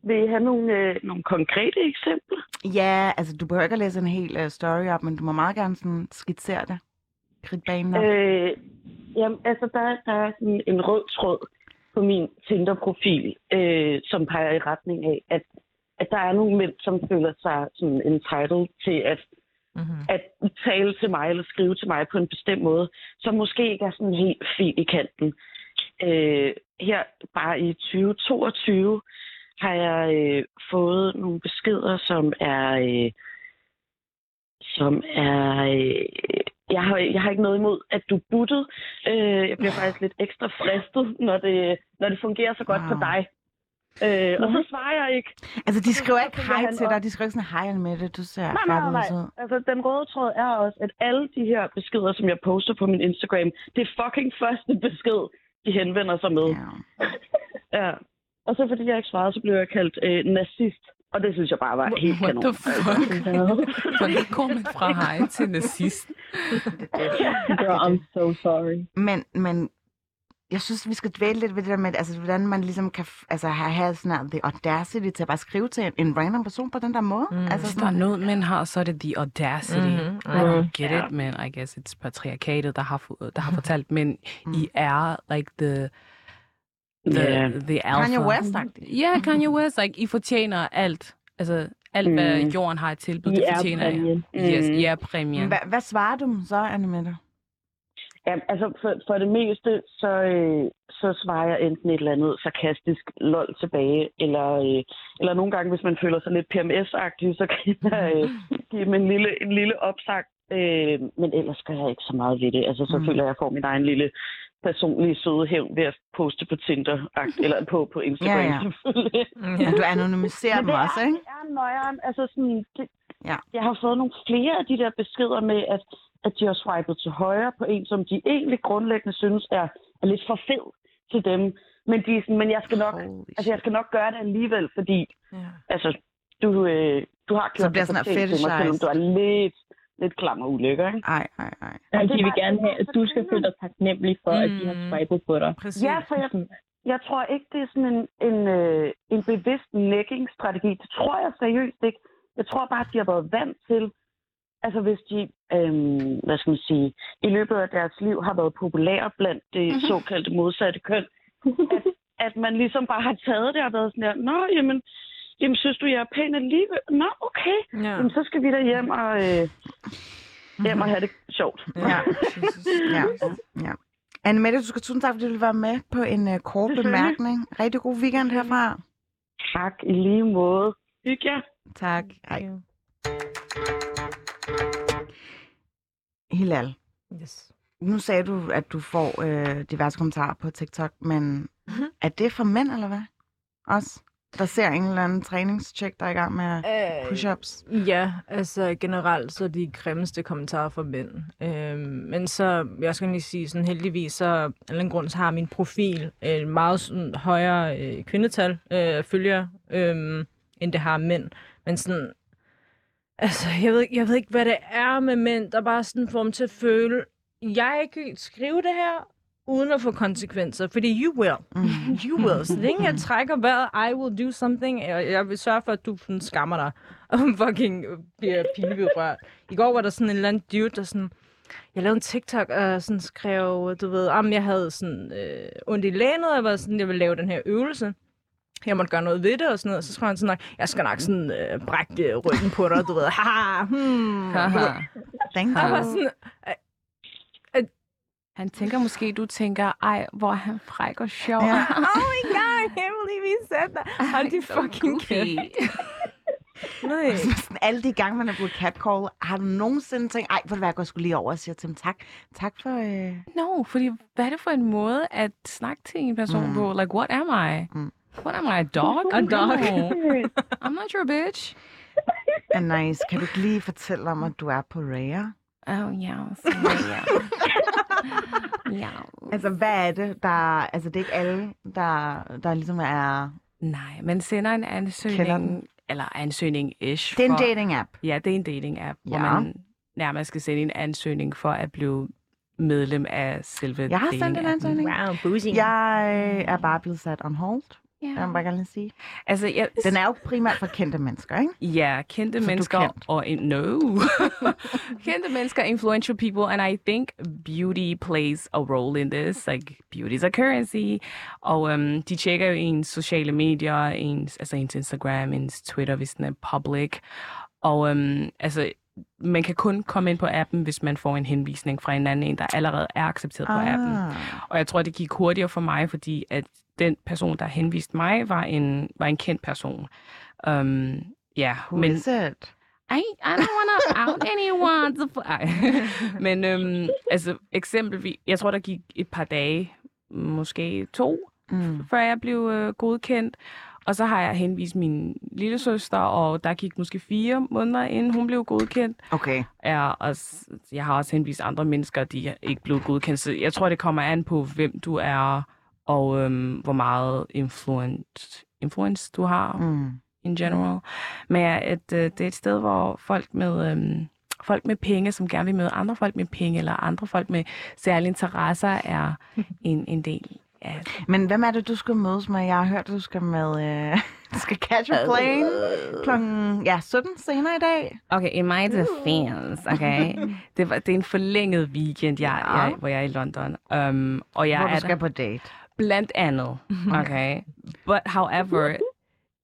vil I have nogle, øh, nogle konkrete eksempler? Ja, altså du behøver ikke at læse en hel uh, story op, men du må meget gerne sådan skitsere det. Kridte banen op. Øh, jamen, altså, der, der er sådan en rød tråd på min Tinder-profil, øh, som peger i retning af, at, at der er nogle mænd, som føler sig sådan entitled til at, Mm-hmm. at tale til mig eller skrive til mig på en bestemt måde, som måske ikke er sådan helt fint i kanten. Øh, her bare i 2022 har jeg øh, fået nogle beskeder, som er... Øh, som er... Øh, jeg, har, jeg har ikke noget imod, at du buttede. Øh, jeg bliver faktisk lidt ekstra fristet, når det, når det fungerer så godt wow. for dig. Øh, og så svarer jeg ikke. Altså, de skriver så ikke hej til dig, de skriver ikke sådan, hej Annemette, du ser Nej, nej, nej. ud. Altså, den røde tråd er også, at alle de her beskeder, som jeg poster på min Instagram, det er fucking første besked, de henvender sig med. Ja. Ja. Og så fordi jeg ikke svarede, så blev jeg kaldt øh, nazist. Og det synes jeg bare var helt What kanon. the fuck? Hvordan går man fra hej til nazist? Girl, I'm so sorry. Men, men jeg synes, vi skal dvæle lidt ved det der med, altså, hvordan man ligesom kan altså, have, have sådan her, the audacity til at bare skrive til en, en random person på den der måde. Mm. Altså, Hvis der sådan, er noget, mænd har, så er det the audacity. Mhm. I don't get Ja. it, men I guess it's patriarkatet, der har, der har fortalt, men I er like the the, Ja. the alpha. Kanye West Ja, Kanye West. Like, I fortjener alt. Altså, alt, mm. hvad jorden har at tilbyde, det er fortjener jeg. præmien. Yes, Mm. I er præmien. Hvad, hvad svarer du så, Annemette? Ja, altså for, for det meste, så, øh, så svarer jeg enten et eller andet sarkastisk lol tilbage, eller, øh, eller nogle gange, hvis man føler sig lidt PMS-agtig, så kan jeg øh, give dem en lille, en lille opsang. Øh, men ellers gør jeg ikke så meget ved det. Altså, så Mm. mm. føler jeg, at jeg får min egen lille personlige søde hævn ved at poste på Tinder, eller på, på Instagram Ja, ja. selvfølgelig. Ja. Du anonymiserer dem også, ikke? det er nøjeren. Altså sådan, det, Ja. Jeg har fået nogle flere af de der beskeder med, at, at de har swipet til højre på en, som de egentlig grundlæggende synes er, er lidt for fed til dem. Men, de er sådan, men jeg skal nok, Holy altså, jeg skal nok gøre det alligevel, fordi Ja. altså, du, øh, du har Så gjort bliver det sådan for sent til mig, selvom du er lidt, lidt klam og ulykker. Ikke? Ej, ej, ej. Og de vil gerne have, at du skal føle dig taknemmelig for, at de har Mm. swipet på dig. Præcis. Ja, for jeg, jeg tror ikke, det er sådan en, en, øh, en bevidst negging-strategi. Det tror jeg seriøst ikke. Jeg tror bare, at de har været vant til, altså hvis de, øhm, hvad skal man sige, i løbet af deres liv har været populære blandt det såkaldte modsatte køn, at, at man ligesom bare har taget det og været sådan der, nå, jamen, jamen synes du, jeg er pæn alligevel? Nå, okay. Ja. Jamen, så skal vi da hjem og, øh, hjem og have det sjovt. Ja. ja, ja. Annemette, du skal tusind tak, fordi du vil være med på en uh, kort bemærkning. Rigtig god weekend herfra. Tak, i lige måde. Hygge jer. Tak. Hej. Hilal, Yes. nu sagde du, at du får øh, diverse kommentarer på TikTok, men Mhm. er det for mænd, eller hvad? Også? Der ser en eller anden træningscheck, der er i gang med Øh, push-ups. Ja, altså generelt så er de grimmeste kommentarer for mænd. Øhm, men så, jeg skal lige sige, sådan heldigvis, så af en grund, så har min profil et meget sådan, højere øh, kvindetal øh, følger, øh, end det har mænd. Men sådan, altså, jeg ved, ikke- jeg ved ikke, hvad det er med mænd, der bare sådan får dem til at føle, jeg kan skrive det her, uden at få konsekvenser, fordi you will. Mm. You will. Så længe jeg trækker vejret, I will do something, og jeg vil sørge for, at du sådan skammer dig, og fucking bliver pinevedrørt. I går var der sådan en eller anden dude, der sådan, jeg lavede en TikTok og sådan skrev, du ved, om jeg havde sådan øh, ondt i lænet, og jeg var sådan, jeg ville lave den her øvelse. Jeg måtte gøre noget ved det og sådan noget. Så skrev han sådan nok, jeg skal nok sådan øh, brække øh, ryggen på dig, du ved. Haha, hmm. Haha. Thank Jeg var sådan, Han tænker måske, du tænker, ej, hvor er han fræk og sjov. Ja. oh my god, I can't believe he said that. Hold de fucking kæft. Nej. Sådan alle de gange, man er blevet catcall, har du nogensinde tænkt, ej, hvor jeg går skulle lige over og siger til dem tak. Tak for... Øh... No, fordi hvad er det for en måde at snakke til en person Mm. på? Like, what am I? Mm. What am I, a dog? A dog. No. I'm not your bitch. nice. Kan du ikke lige fortælle om, at du er på Rare? Oh, yeah. So, yeah. yeah. Altså, hvad er det, der... Altså, det er ikke alle, der, der ligesom er... Nej, man sender en ansøgning, den. eller ansøgning-ish. Det er en for- dating-app. Ja, det er en dating-app, hvor Ja. man nærmest skal sende en ansøgning for at blive medlem af selve Jeg har sendt en ansøgning. Wow, boozy. Jeg øh, er bare blevet sat on hold. Ja. Bare gerne lige sige. Altså, jeg, Den er jo primært for kendte mennesker, ikke? Ja, kendte er mennesker kendt? og in, no. kendte mennesker, influential people, and I think beauty plays a role in this. Like beauty is a currency. Og um, de tjekker jo ens sociale medier, ens, altså ens Instagram, ens Twitter, hvis den er public. Og um, altså, man kan kun komme ind på appen, hvis man får en henvisning fra en anden en, der allerede er accepteret på appen. Ah. Og jeg tror, det gik hurtigere for mig, fordi at den person, der henviste mig, var en, var en kendt person. Um, ja, Who men is it? I, I don't wanna out anyone. Men øhm, altså eksempelvis, jeg tror, der gik et par dage, måske to, Mm. før jeg blev øh, godkendt. Og så har jeg henvist min lille søster, og der gik måske fire måneder, inden hun blev godkendt. Okay. Ja, og jeg har også henvist andre mennesker, de ikke blevet godkendt. Så jeg tror, det kommer an på, hvem du er, og øhm, hvor meget influence, influence du har Mm. in general. Men at øh, det er et sted, hvor folk med, øhm, folk med penge, som gerne vil møde andre folk med penge, eller andre folk med særlige interesser, er en, en del af Men hvem er det, du skal mødes med? Jeg har hørt, du skal med... Øh, du skal catch a plane klokken ja, 17 senere i dag. Okay, in my defense, okay? det, var, det er en forlænget weekend, jeg, Ja. jeg, hvor jeg er i London. Um, og jeg hvor er du skal på date. Blandt andet. Okay. But however,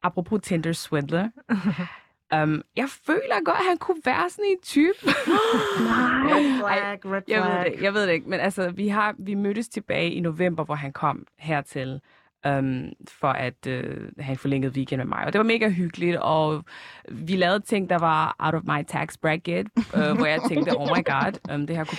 apropos Tinder swindler, um, jeg føler godt, at han kunne være sådan en type. Red flag, red Jeg ved, flag. det, jeg ved det ikke, men altså, vi, har, vi mødtes tilbage i november, hvor han kom hertil um, for at øh, have en forlænget weekend med mig. Og det var mega hyggeligt, og vi lavede ting, der var out of my tax bracket, øh, hvor jeg tænkte, oh my god, um, det her kunne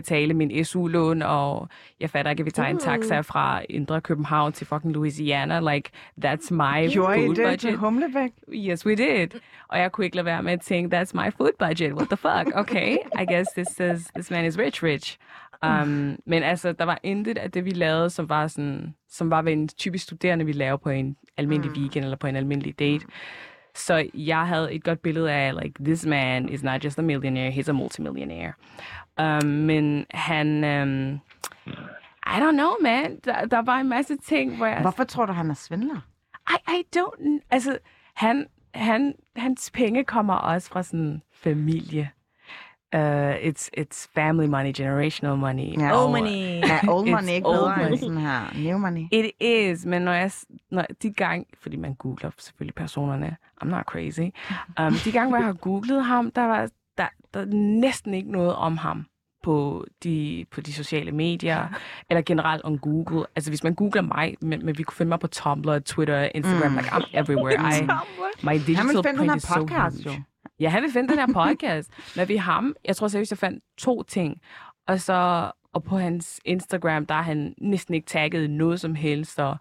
betale min SU-lån, og jeg fatter ikke, at vi tager en taxa fra Indre København til fucking Louisiana. Like, that's my Gjorde I food det budget. til Humlebæk? Yes, we did. Og jeg kunne ikke lade være med at tænke, that's my food budget. What the fuck? Okay, I guess this is this man is rich, rich. Um, men altså, der var intet af det, vi lavede, som var sådan, som var ved en typisk studerende, vi laver på en almindelig weekend eller på en almindelig date. Så jeg havde et godt billede af, like, this man is not just a millionaire, he's a multimillionaire. Um, men han, um, I don't know, man. Der, der var en masse ting, hvor jeg... Hvorfor tror du, han er svindler? I, I don't... Altså, han, han, hans penge kommer også fra sådan familie. Uh, it's, it's family money, generational money. Ja. Oh, money. Er old money ikke old bedre end money. sådan her new money? It is, men når jeg, når de gang, fordi man googler selvfølgelig personerne, I'm not crazy, um, de gange, hvor jeg har googlet ham, der var der, er næsten ikke noget om ham på de, på de sociale medier, eller generelt om Google. Altså hvis man googler mig, men, men vi kunne finde mig på Tumblr, Twitter, Instagram, Mm. like I'm everywhere. I, my Han digital vil finde den her is so podcast, jo. Ja, han vil finde den her podcast. Men vi ham, jeg tror seriøst, jeg fandt to ting. Og så og på hans Instagram, der er han næsten ikke tagget noget som helst. Og,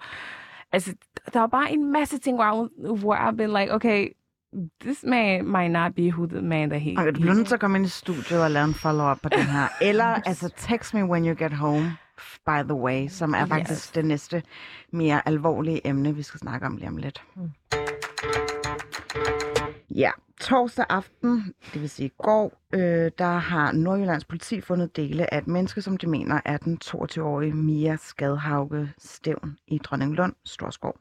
altså, der er bare en masse ting, hvor, I- hvor I've been like, okay, this man might not be who the man that he, Okay, du bliver nødt til at komme ind i studiet og lave en follow-up på den her. Eller altså, text me when you get home, by the way, som er faktisk Yes. det næste mere alvorlige emne, vi skal snakke om lige om lidt. Ja, torsdag aften, det vil sige i går, øh, der har Nordjyllands politi fundet dele af et menneske, som de mener er den 22-årige Mia Skadhauge Stævn i Dronninglund, Storskov.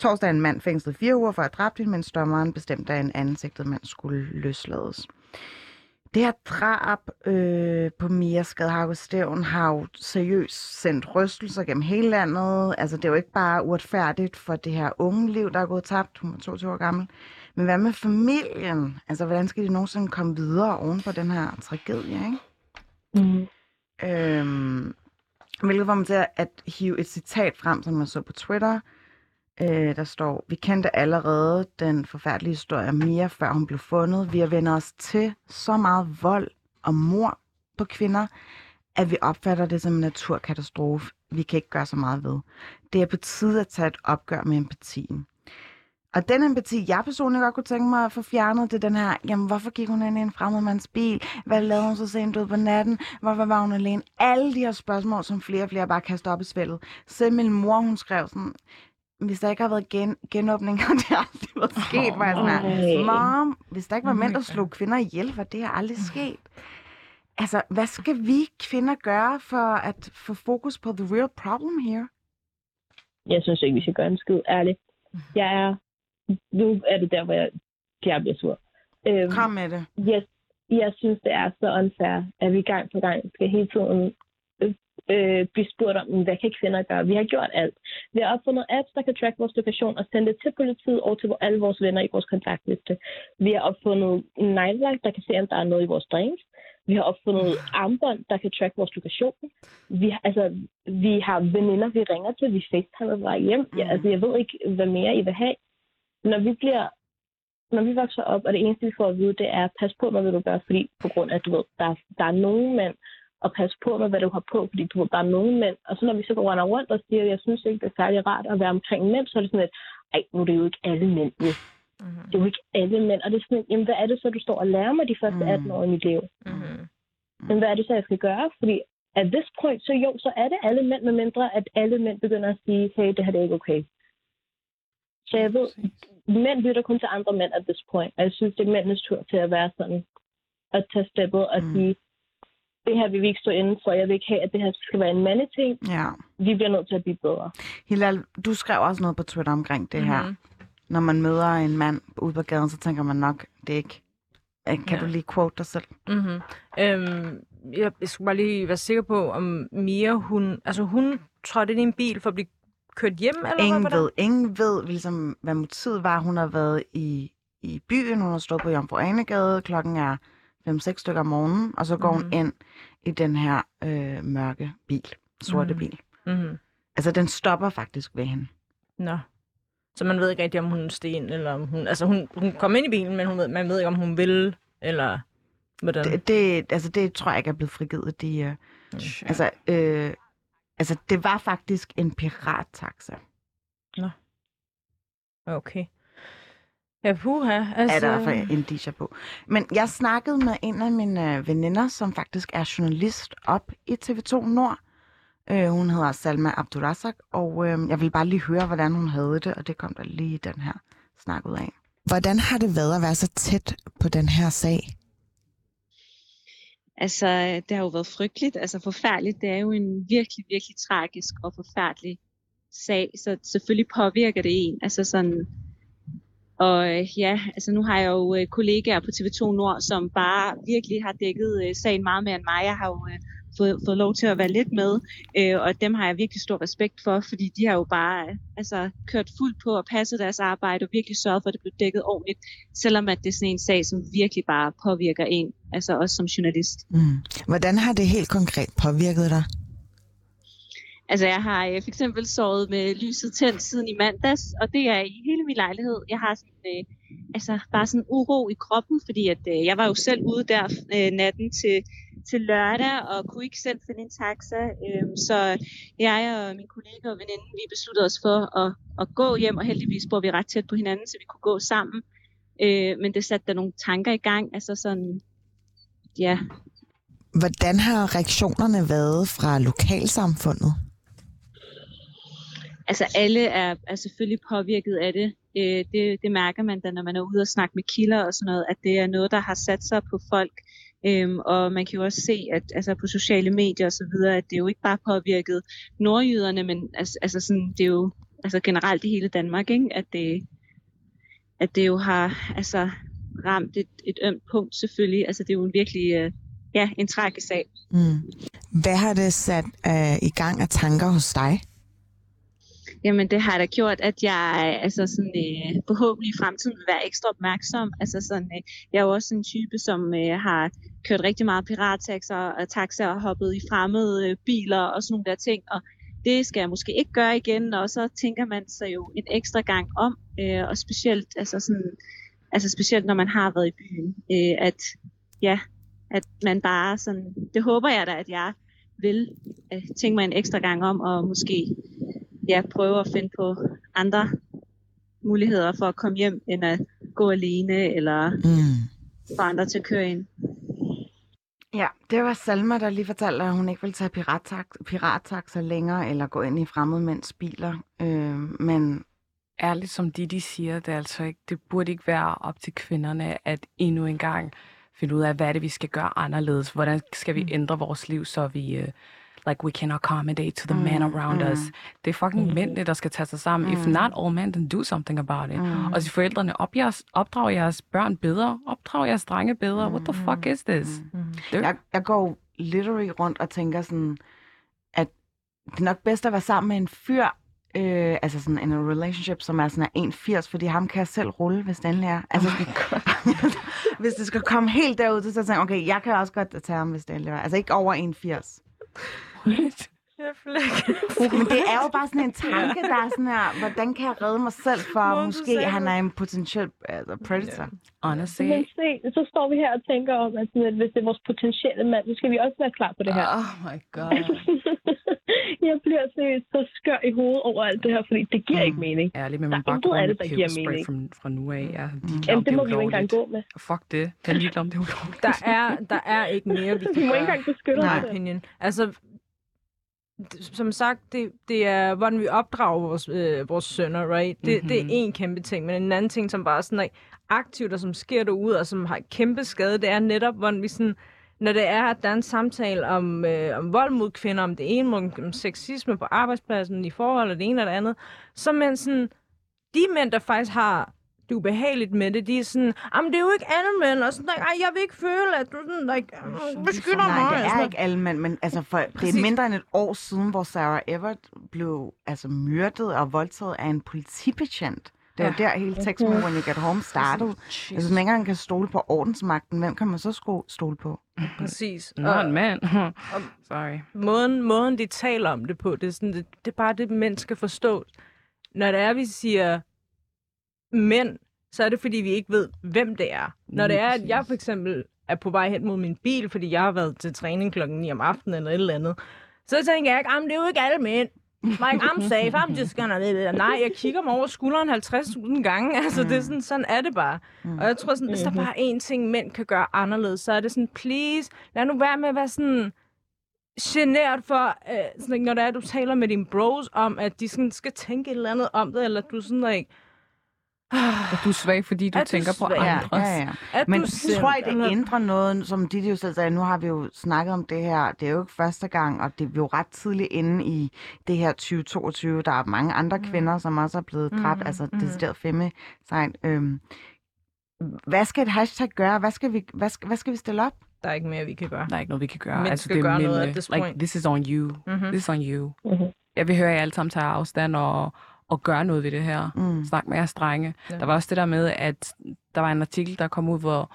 Torsdag en mand fængslet fire uger for at dræbt hende, mens dommeren bestemte, at en anden sigtet mand skulle løslades. Det her drab øh, på Mia Skadhauge Stævn har jo seriøst sendt rystelser gennem hele landet. Altså, det er jo ikke bare uretfærdigt for det her unge liv, der er gået tabt. Hun var 22 år gammel. Men hvad med familien? Altså, hvordan skal de nogensinde komme videre oven på den her tragedie, ikke? Mm. Øhm, hvilket får mig til at hive et citat frem, som jeg så på Twitter. Øh, der står, vi kendte allerede den forfærdelige historie om Mia, før hun blev fundet. Vi har vendt os til så meget vold og mor på kvinder, at vi opfatter det som en naturkatastrofe. Vi kan ikke gøre så meget ved. Det er på tide at tage et opgør med empatien. Og den empati, jeg personligt godt kunne tænke mig at få fjernet, det er den her, jamen hvorfor gik hun ind i en fremmedmands bil? Hvad lavede hun så sent ud på natten? Hvorfor var hun alene? Alle de her spørgsmål, som flere og flere bare kaster op i svældet. Selv min mor, hun skrev sådan, hvis der ikke har været gen- genåbning, og det har aldrig været sket, var jeg sådan her, mom, hvis der ikke var mænd, der slog kvinder ihjel, var det her aldrig sket. Altså, hvad skal vi kvinder gøre for at få fokus på the real problem here? Jeg synes ikke, vi skal gøre en skid, ærligt. Jeg er... Nu er det der, hvor jeg, jeg bliver sur. Øhm, Kom med det. jeg, jeg synes, det er så unfair, at vi gang på gang skal hele tiden øh, blive spurgt om, hvad kan kvinder gøre? Vi har gjort alt. Vi har opfundet apps, der kan track vores lokation og sende det til politiet og til alle vores venner i vores kontaktliste. Vi har opfundet en nightlight, der kan se, om der er noget i vores drinks. Vi har opfundet armbånd, der kan track vores lokation. Vi, har- altså, vi har veninder, vi ringer til, vi facetimer bare hjem. Ja, altså, jeg ved ikke, hvad mere I vil have. Når vi bliver når vi vokser op, og det eneste, vi får at vide, det er, pas på med, hvad du gør, fordi på grund af, at du ved, der, der er nogen mænd, og pas på med, hvad du har på, fordi du er nogen mænd. Og så når vi så går rundt og siger, at jeg synes ikke, det er særlig rart at være omkring mænd, så er det sådan lidt, ej, nu er det jo ikke alle mænd, jo. Mm-hmm. Det er jo ikke alle mænd. Og det er sådan, jamen, hvad er det så, du står og lærer mig de første 18 år i mit liv? Mm-hmm. Men hvad er det så, jeg skal gøre? Fordi at this point, så jo, så er det alle mænd, med mindre at alle mænd begynder at sige, hey, det her det er ikke okay. Så jeg ved, mænd lytter kun til andre mænd at this point. Og jeg synes, det er mændenes tur til at være sådan, at tage steppet og Mm. sige, det her vil vi ikke stå inden for. Jeg vil ikke have, at det her skal være en mandeting. Ja. Vi bliver nødt til at blive bedre. Hilal, du skrev også noget på Twitter omkring det her. Mhm. Når man møder en mand ude på gaden, så tænker man nok, det er ikke... Kan Ja. du lige quote dig selv? Mm-hmm. Øhm, jeg, jeg skulle bare lige være sikker på, om Mia, hun, altså hun trådt ind i en bil for at blive kørt hjem? Eller hvad, Ingen hvordan? ved, ingen ved ligesom, hvad motivet var. Hun har været i, i byen, hun har stået på Jomfru Anegade, klokken er 5-6 stykker om morgenen, og så går Mhm. hun ind i den her øh, mørke bil, sorte Mhm. bil. Mm-hmm. Altså, den stopper faktisk ved hende. Nå. Så man ved ikke rigtig, om hun er sten, eller om hun... Altså, hun, hun kom ind i bilen, men hun ved, man ved ikke, om hun vil, eller hvordan. Det, det, altså, det tror jeg ikke er blevet frigivet. De, øh, altså, øh, altså, det var faktisk en pirattaxa. Okay. Ja, puha. Altså... Er der i hvert fald indiger på. Men jeg snakkede med en af mine øh, veninder, som faktisk er journalist op i TV2 Nord. Øh, hun hedder Salma Abdurazak, og øh, jeg vil bare lige høre, hvordan hun havde det, og det kom der lige den her snak ud af. Hvordan har det været at være så tæt på den her sag? Altså, det har jo været frygteligt, altså forfærdeligt. Det er jo en virkelig, virkelig tragisk og forfærdelig sag, så selvfølgelig påvirker det en. Altså sådan, og øh, ja, altså nu har jeg jo øh, kollegaer på TV2 Nord, som bare virkelig har dækket øh, sagen meget mere end mig. Jeg har jo øh, fået, fået lov til at være lidt med, øh, og dem har jeg virkelig stor respekt for, fordi de har jo bare øh, altså, kørt fuldt på og passet deres arbejde og virkelig sørget for, at det blev dækket ordentligt, selvom at det er sådan en sag, som virkelig bare påvirker en, altså også som journalist. Mm. Hvordan har det helt konkret påvirket dig? Altså jeg har øh, for eksempel sovet med lyset tændt siden i mandags, og det er i hele min lejlighed. Jeg har sådan, øh, altså bare sådan uro i kroppen, fordi at, øh, jeg var jo selv ude der øh, natten til, til lørdag, og kunne ikke selv finde en taxa. Øh, så jeg og min kollega og veninde, vi besluttede os for at, at gå hjem, og heldigvis bor vi ret tæt på hinanden, så vi kunne gå sammen. Øh, men det satte der nogle tanker i gang, altså sådan, ja, Hvordan har reaktionerne været fra lokalsamfundet? Altså alle er, er selvfølgelig påvirket af det. Øh, det. Det mærker man da, når man er ude og snakke med kilder og sådan noget, at det er noget, der har sat sig på folk. Øhm, og man kan jo også se, at altså på sociale medier og så videre, at det jo ikke bare påvirket nordjyderne, men altså, altså sådan, det er jo altså generelt i hele Danmark, ikke? At, det, at det jo har altså, ramt et, et ømt punkt selvfølgelig. Altså det er jo en virkelig øh, ja, en tragisk sag. Mm. Hvad har det sat øh, i gang af tanker hos dig? Jamen det har da gjort, at jeg altså sådan, øh, forhåbentlig i fremtiden vil være ekstra opmærksom. Altså sådan, øh, jeg er jo også en type, som øh, har kørt rigtig meget pirattaxer og taxaer og hoppet i fremmede øh, biler og sådan nogle der ting. Og det skal jeg måske ikke gøre igen, og så tænker man sig jo en ekstra gang om. Øh, og specielt, altså sådan, altså specielt når man har været i byen, øh, at ja, at man bare sådan, det håber jeg da, at jeg vil øh, tænke mig en ekstra gang om, og måske ja, prøve at finde på andre muligheder for at komme hjem, end at gå alene, eller Mm. få andre til at køre ind. Ja, det var Salma, der lige fortalte, at hun ikke vil tage pirattax- pirattaxer længere, eller gå ind i fremmede mænds biler. Øh, men ærligt som de, de siger, det, er altså ikke, det burde ikke være op til kvinderne at endnu en gang finde ud af, hvad er det, vi skal gøre anderledes. Hvordan skal vi ændre vores liv, så vi... Uh, like we can accommodate to the mm, men around mm. us. Det er fucking mm. mændene, der skal tage sig sammen. Mm. If not all men, then do something about it. Mm. Og så forældrene, op jeres, opdrag jeres børn bedre. Opdrag jeres drenge bedre. What the fuck is this? Mm. jeg, jeg går literally rundt og tænker sådan, at det er nok bedst at være sammen med en fyr, øh, altså sådan en relationship, som er sådan er 1,80, fordi ham kan jeg selv rulle, hvis det endelig er. Altså, oh hvis det skal komme helt derud, så tænker jeg, okay, jeg kan også godt tage ham, hvis det endelig er. Altså ikke over 1,80. Men det er jo bare sådan en tanke, der er sådan her, hvordan kan jeg redde mig selv for, du måske han er en potentiel altså, predator. Honestly. Men se, så står vi her og tænker om, at, sådan, at hvis det er vores potentielle mand, så skal vi også være klar på det her. Oh my god. jeg bliver seriøst så skør i hovedet over alt det her, fordi det giver ikke mening. Ærligt, men Der man er bare intet går det, der giver mening. fra, fra nu af. Ja, de Jamen, det må vi jo ikke engang gå med. Fuck det. Jeg er ligeglad om det er ulovligt. Der er, der er ikke mere, vi kan Vi må ikke engang beskytte Nej. os selv. opinion. Altså, som sagt, det, det er, hvordan vi opdrager vores, øh, vores sønner, right? Det, mm-hmm. det er en kæmpe ting, men en anden ting, som bare sådan er aktivt, og som sker derude, og som har kæmpe skade, det er netop, hvordan vi sådan, når det er, at der er en samtale om, øh, om vold mod kvinder, om det ene, om, om sexisme på arbejdspladsen, i forhold og det ene og det andet, så men sådan, de mænd, der faktisk har det er ubehageligt med det. De er sådan, jamen det er jo ikke alle mænd, og sådan, Ej, jeg vil ikke føle, at du sådan, like, beskytter mig. Nej, det er sådan ikke alle mænd, men altså for, det er Præcis. mindre end et år siden, hvor Sarah Everett blev altså, myrdet og voldtaget af en politibetjent. Det er jo Ja. der hele teksten med When You Get Home startede. Altså, hvis man ikke engang kan stole på ordensmagten, hvem kan man så stole på? Præcis. Man. og Sorry. måden, måden, de taler om det på, det er, sådan, det, det er bare det, mænd skal forstå. Når det er, vi siger mænd, så er det, fordi vi ikke ved, hvem det er. Når det er, at jeg for eksempel er på vej hen mod min bil, fordi jeg har været til træning klokken 9 om aftenen eller et eller andet, så tænker jeg ikke, "Jamen, det er jo ikke alle mænd. Like, I'm safe, I'm just gonna... Nej, jeg kigger mig over skulderen 50.000 gange. Altså, det er sådan, sådan er det bare. Og jeg tror sådan, hvis der bare er én ting, mænd kan gøre anderledes, så er det sådan, please, lad nu være med at være sådan genert for, øh, sådan, når det er, at du taler med dine bros om, at de sådan skal tænke et eller andet om det, eller du sådan, like, Og du er svag, fordi du Er du tænker på svag? Ja, andres. ja, ja. at Men du tror I, det ændrer noget, som Didi jo selv sagde, nu har vi jo snakket om det her, det er jo ikke første gang, og det er jo ret tidligt inde i det her 2022, der er mange andre Mm. kvinder, som også er blevet dræbt, Mhm, altså mhm. decideret femicide. Øhm, hvad skal et hashtag gøre? Hvad skal vi, hvad skal, hvad skal vi stille op? Der er ikke mere, vi kan gøre. Der er ikke noget, vi kan gøre. Mænd altså, skal det gøre noget mændene. at this like, this is on you. Mhm. This is on you. Mhm. Jeg vil høre, at I alle sammen tager afstand og, og gør noget ved det her. Mm. Snak med jeres drenge. Ja. Der var også det der med, at der var en artikel, der kom ud, hvor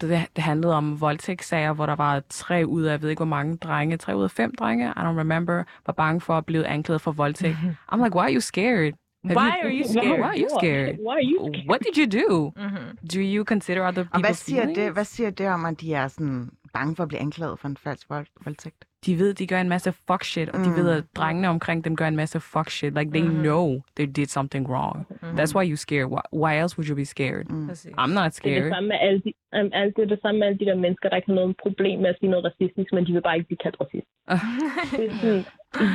det, det handlede om voldtægtssager, hvor der var tre ud af, jeg ved ikke hvor mange drenge, tre ud af fem drenge, I don't remember, var bange for at blive anklaget for voldtægt. I'm like, why are you scared? Have Why you- are you scared? Why are you scared? Why are you scared? What did you do? Mm-hmm. Do you consider other Og hvad people's siger, feelings? det, hvad siger det om, at de er sådan bange for at blive anklaget for en falsk vold, voldtægt? De ved, de gør en masse fuck shit, og de Mm. ved, at drengene omkring dem gør en masse fuck shit. Like, they Mhm. know they did something wrong. That's why you're scared. Why, why else would you be scared? Mm. I'm not Det er det scared. samme med alle de, um, alt det, er det samme med alle de der mennesker, der ikke har noget problem med at sige noget racistisk, men de vil bare ikke blive kaldt racist. Det er sådan,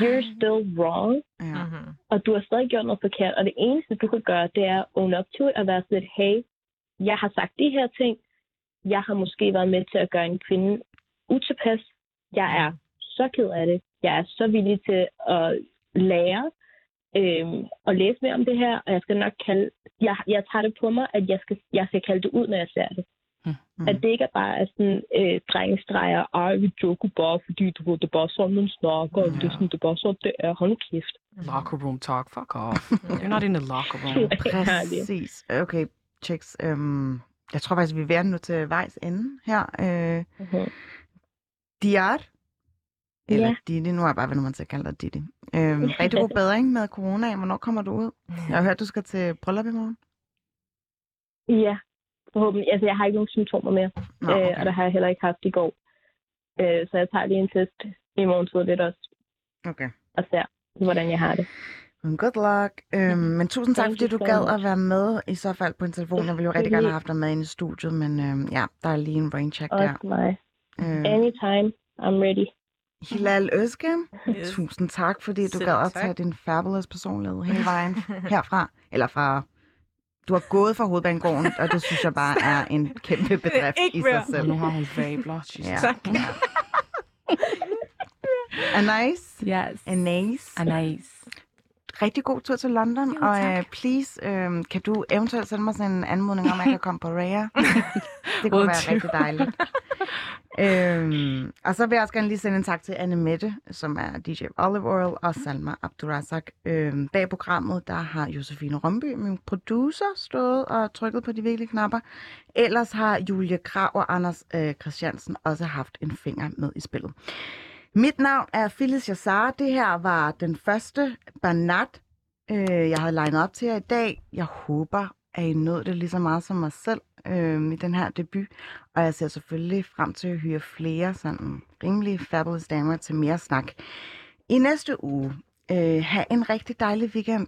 you're still wrong. Mm-hmm. og du har stadig gjort noget forkert, og det eneste, du kan gøre, det er at own up to it og være sådan lidt, hey, jeg har sagt de her ting, jeg har måske været med til at gøre en kvinde utilpas, jeg er så ked af det, jeg er så villig til at lære øhm, og læse mere om det her, og jeg skal nok kalde, jeg, jeg tager det på mig, at jeg skal, jeg skal kalde det ud, når jeg ser det. Mm. At det ikke er bare er sådan øh, drengestreger, ej, vi joker bare, fordi du ved, det er bare sådan, man snakker, og det er sådan, det er bare sådan, det er, hold nu kæft. Locker room talk. Fuck off. You're not in the locker room. Præcis. Okay, checks. Øhm, jeg tror faktisk, vi er ved at nå til vejs ende her. Øh, Mhm. Diar. Eller Ja. Didi, nu har jeg bare været nødt til at kalde dig Didi. Øhm, rigtig god bedring med corona. Hvornår kommer du ud? Jeg har hørt, du skal til bryllup i morgen. Ja, forhåbentlig. Altså, jeg har ikke nogen symptomer mere, Nå, øh, og okay. det har jeg heller ikke haft i går. Øh, så jeg tager lige en test i morgen tid lidt også, okay. og ser, hvordan jeg har det. Men good luck. Øhm, men tusind tak, Thank fordi du so gad at være med, i så fald på en telefon. Jeg ville jo rigtig gerne have haft dig med ind i studiet, men øhm, ja, der er lige en brain check der. Også mig. Øhm, Anytime, I'm ready. Hilal Özgen, Yes. tusind tak, fordi du Selv gad at tage din fabulous personlighed hele vejen herfra. Eller fra... Du har gået fra hovedbanegården, og det synes jeg bare er en kæmpe bedrift i sig selv. Nu har hun fabler. Ja. Tak. A nice. Yes. A nice. Rigtig god tur til London, Jo, og tak. uh, please, øhm, kan du eventuelt sende mig sådan en anmodning om, at jeg kan komme på Raya? det kunne være rigtig dejligt. øhm, og så vil jeg også gerne lige sende en tak til Anne Mette, som er DJ Olive Oil, og Salma Abdurazak. Øhm, bag programmet, der har Josefine Rømby, min producer, stået og trykket på de vigtige knapper. Ellers har Julie Krav og Anders øh, Christiansen også haft en finger med i spillet. Mit navn er Phyllis Jassar. Det her var den første Banat, øh, jeg havde legnet op til jer i dag. Jeg håber, at I nåede det lige så meget som mig selv øh, i den her debut. Og jeg ser selvfølgelig frem til at hyre flere sådan rimelig fabulous damer til mere snak. I næste uge, øh, have en rigtig dejlig weekend.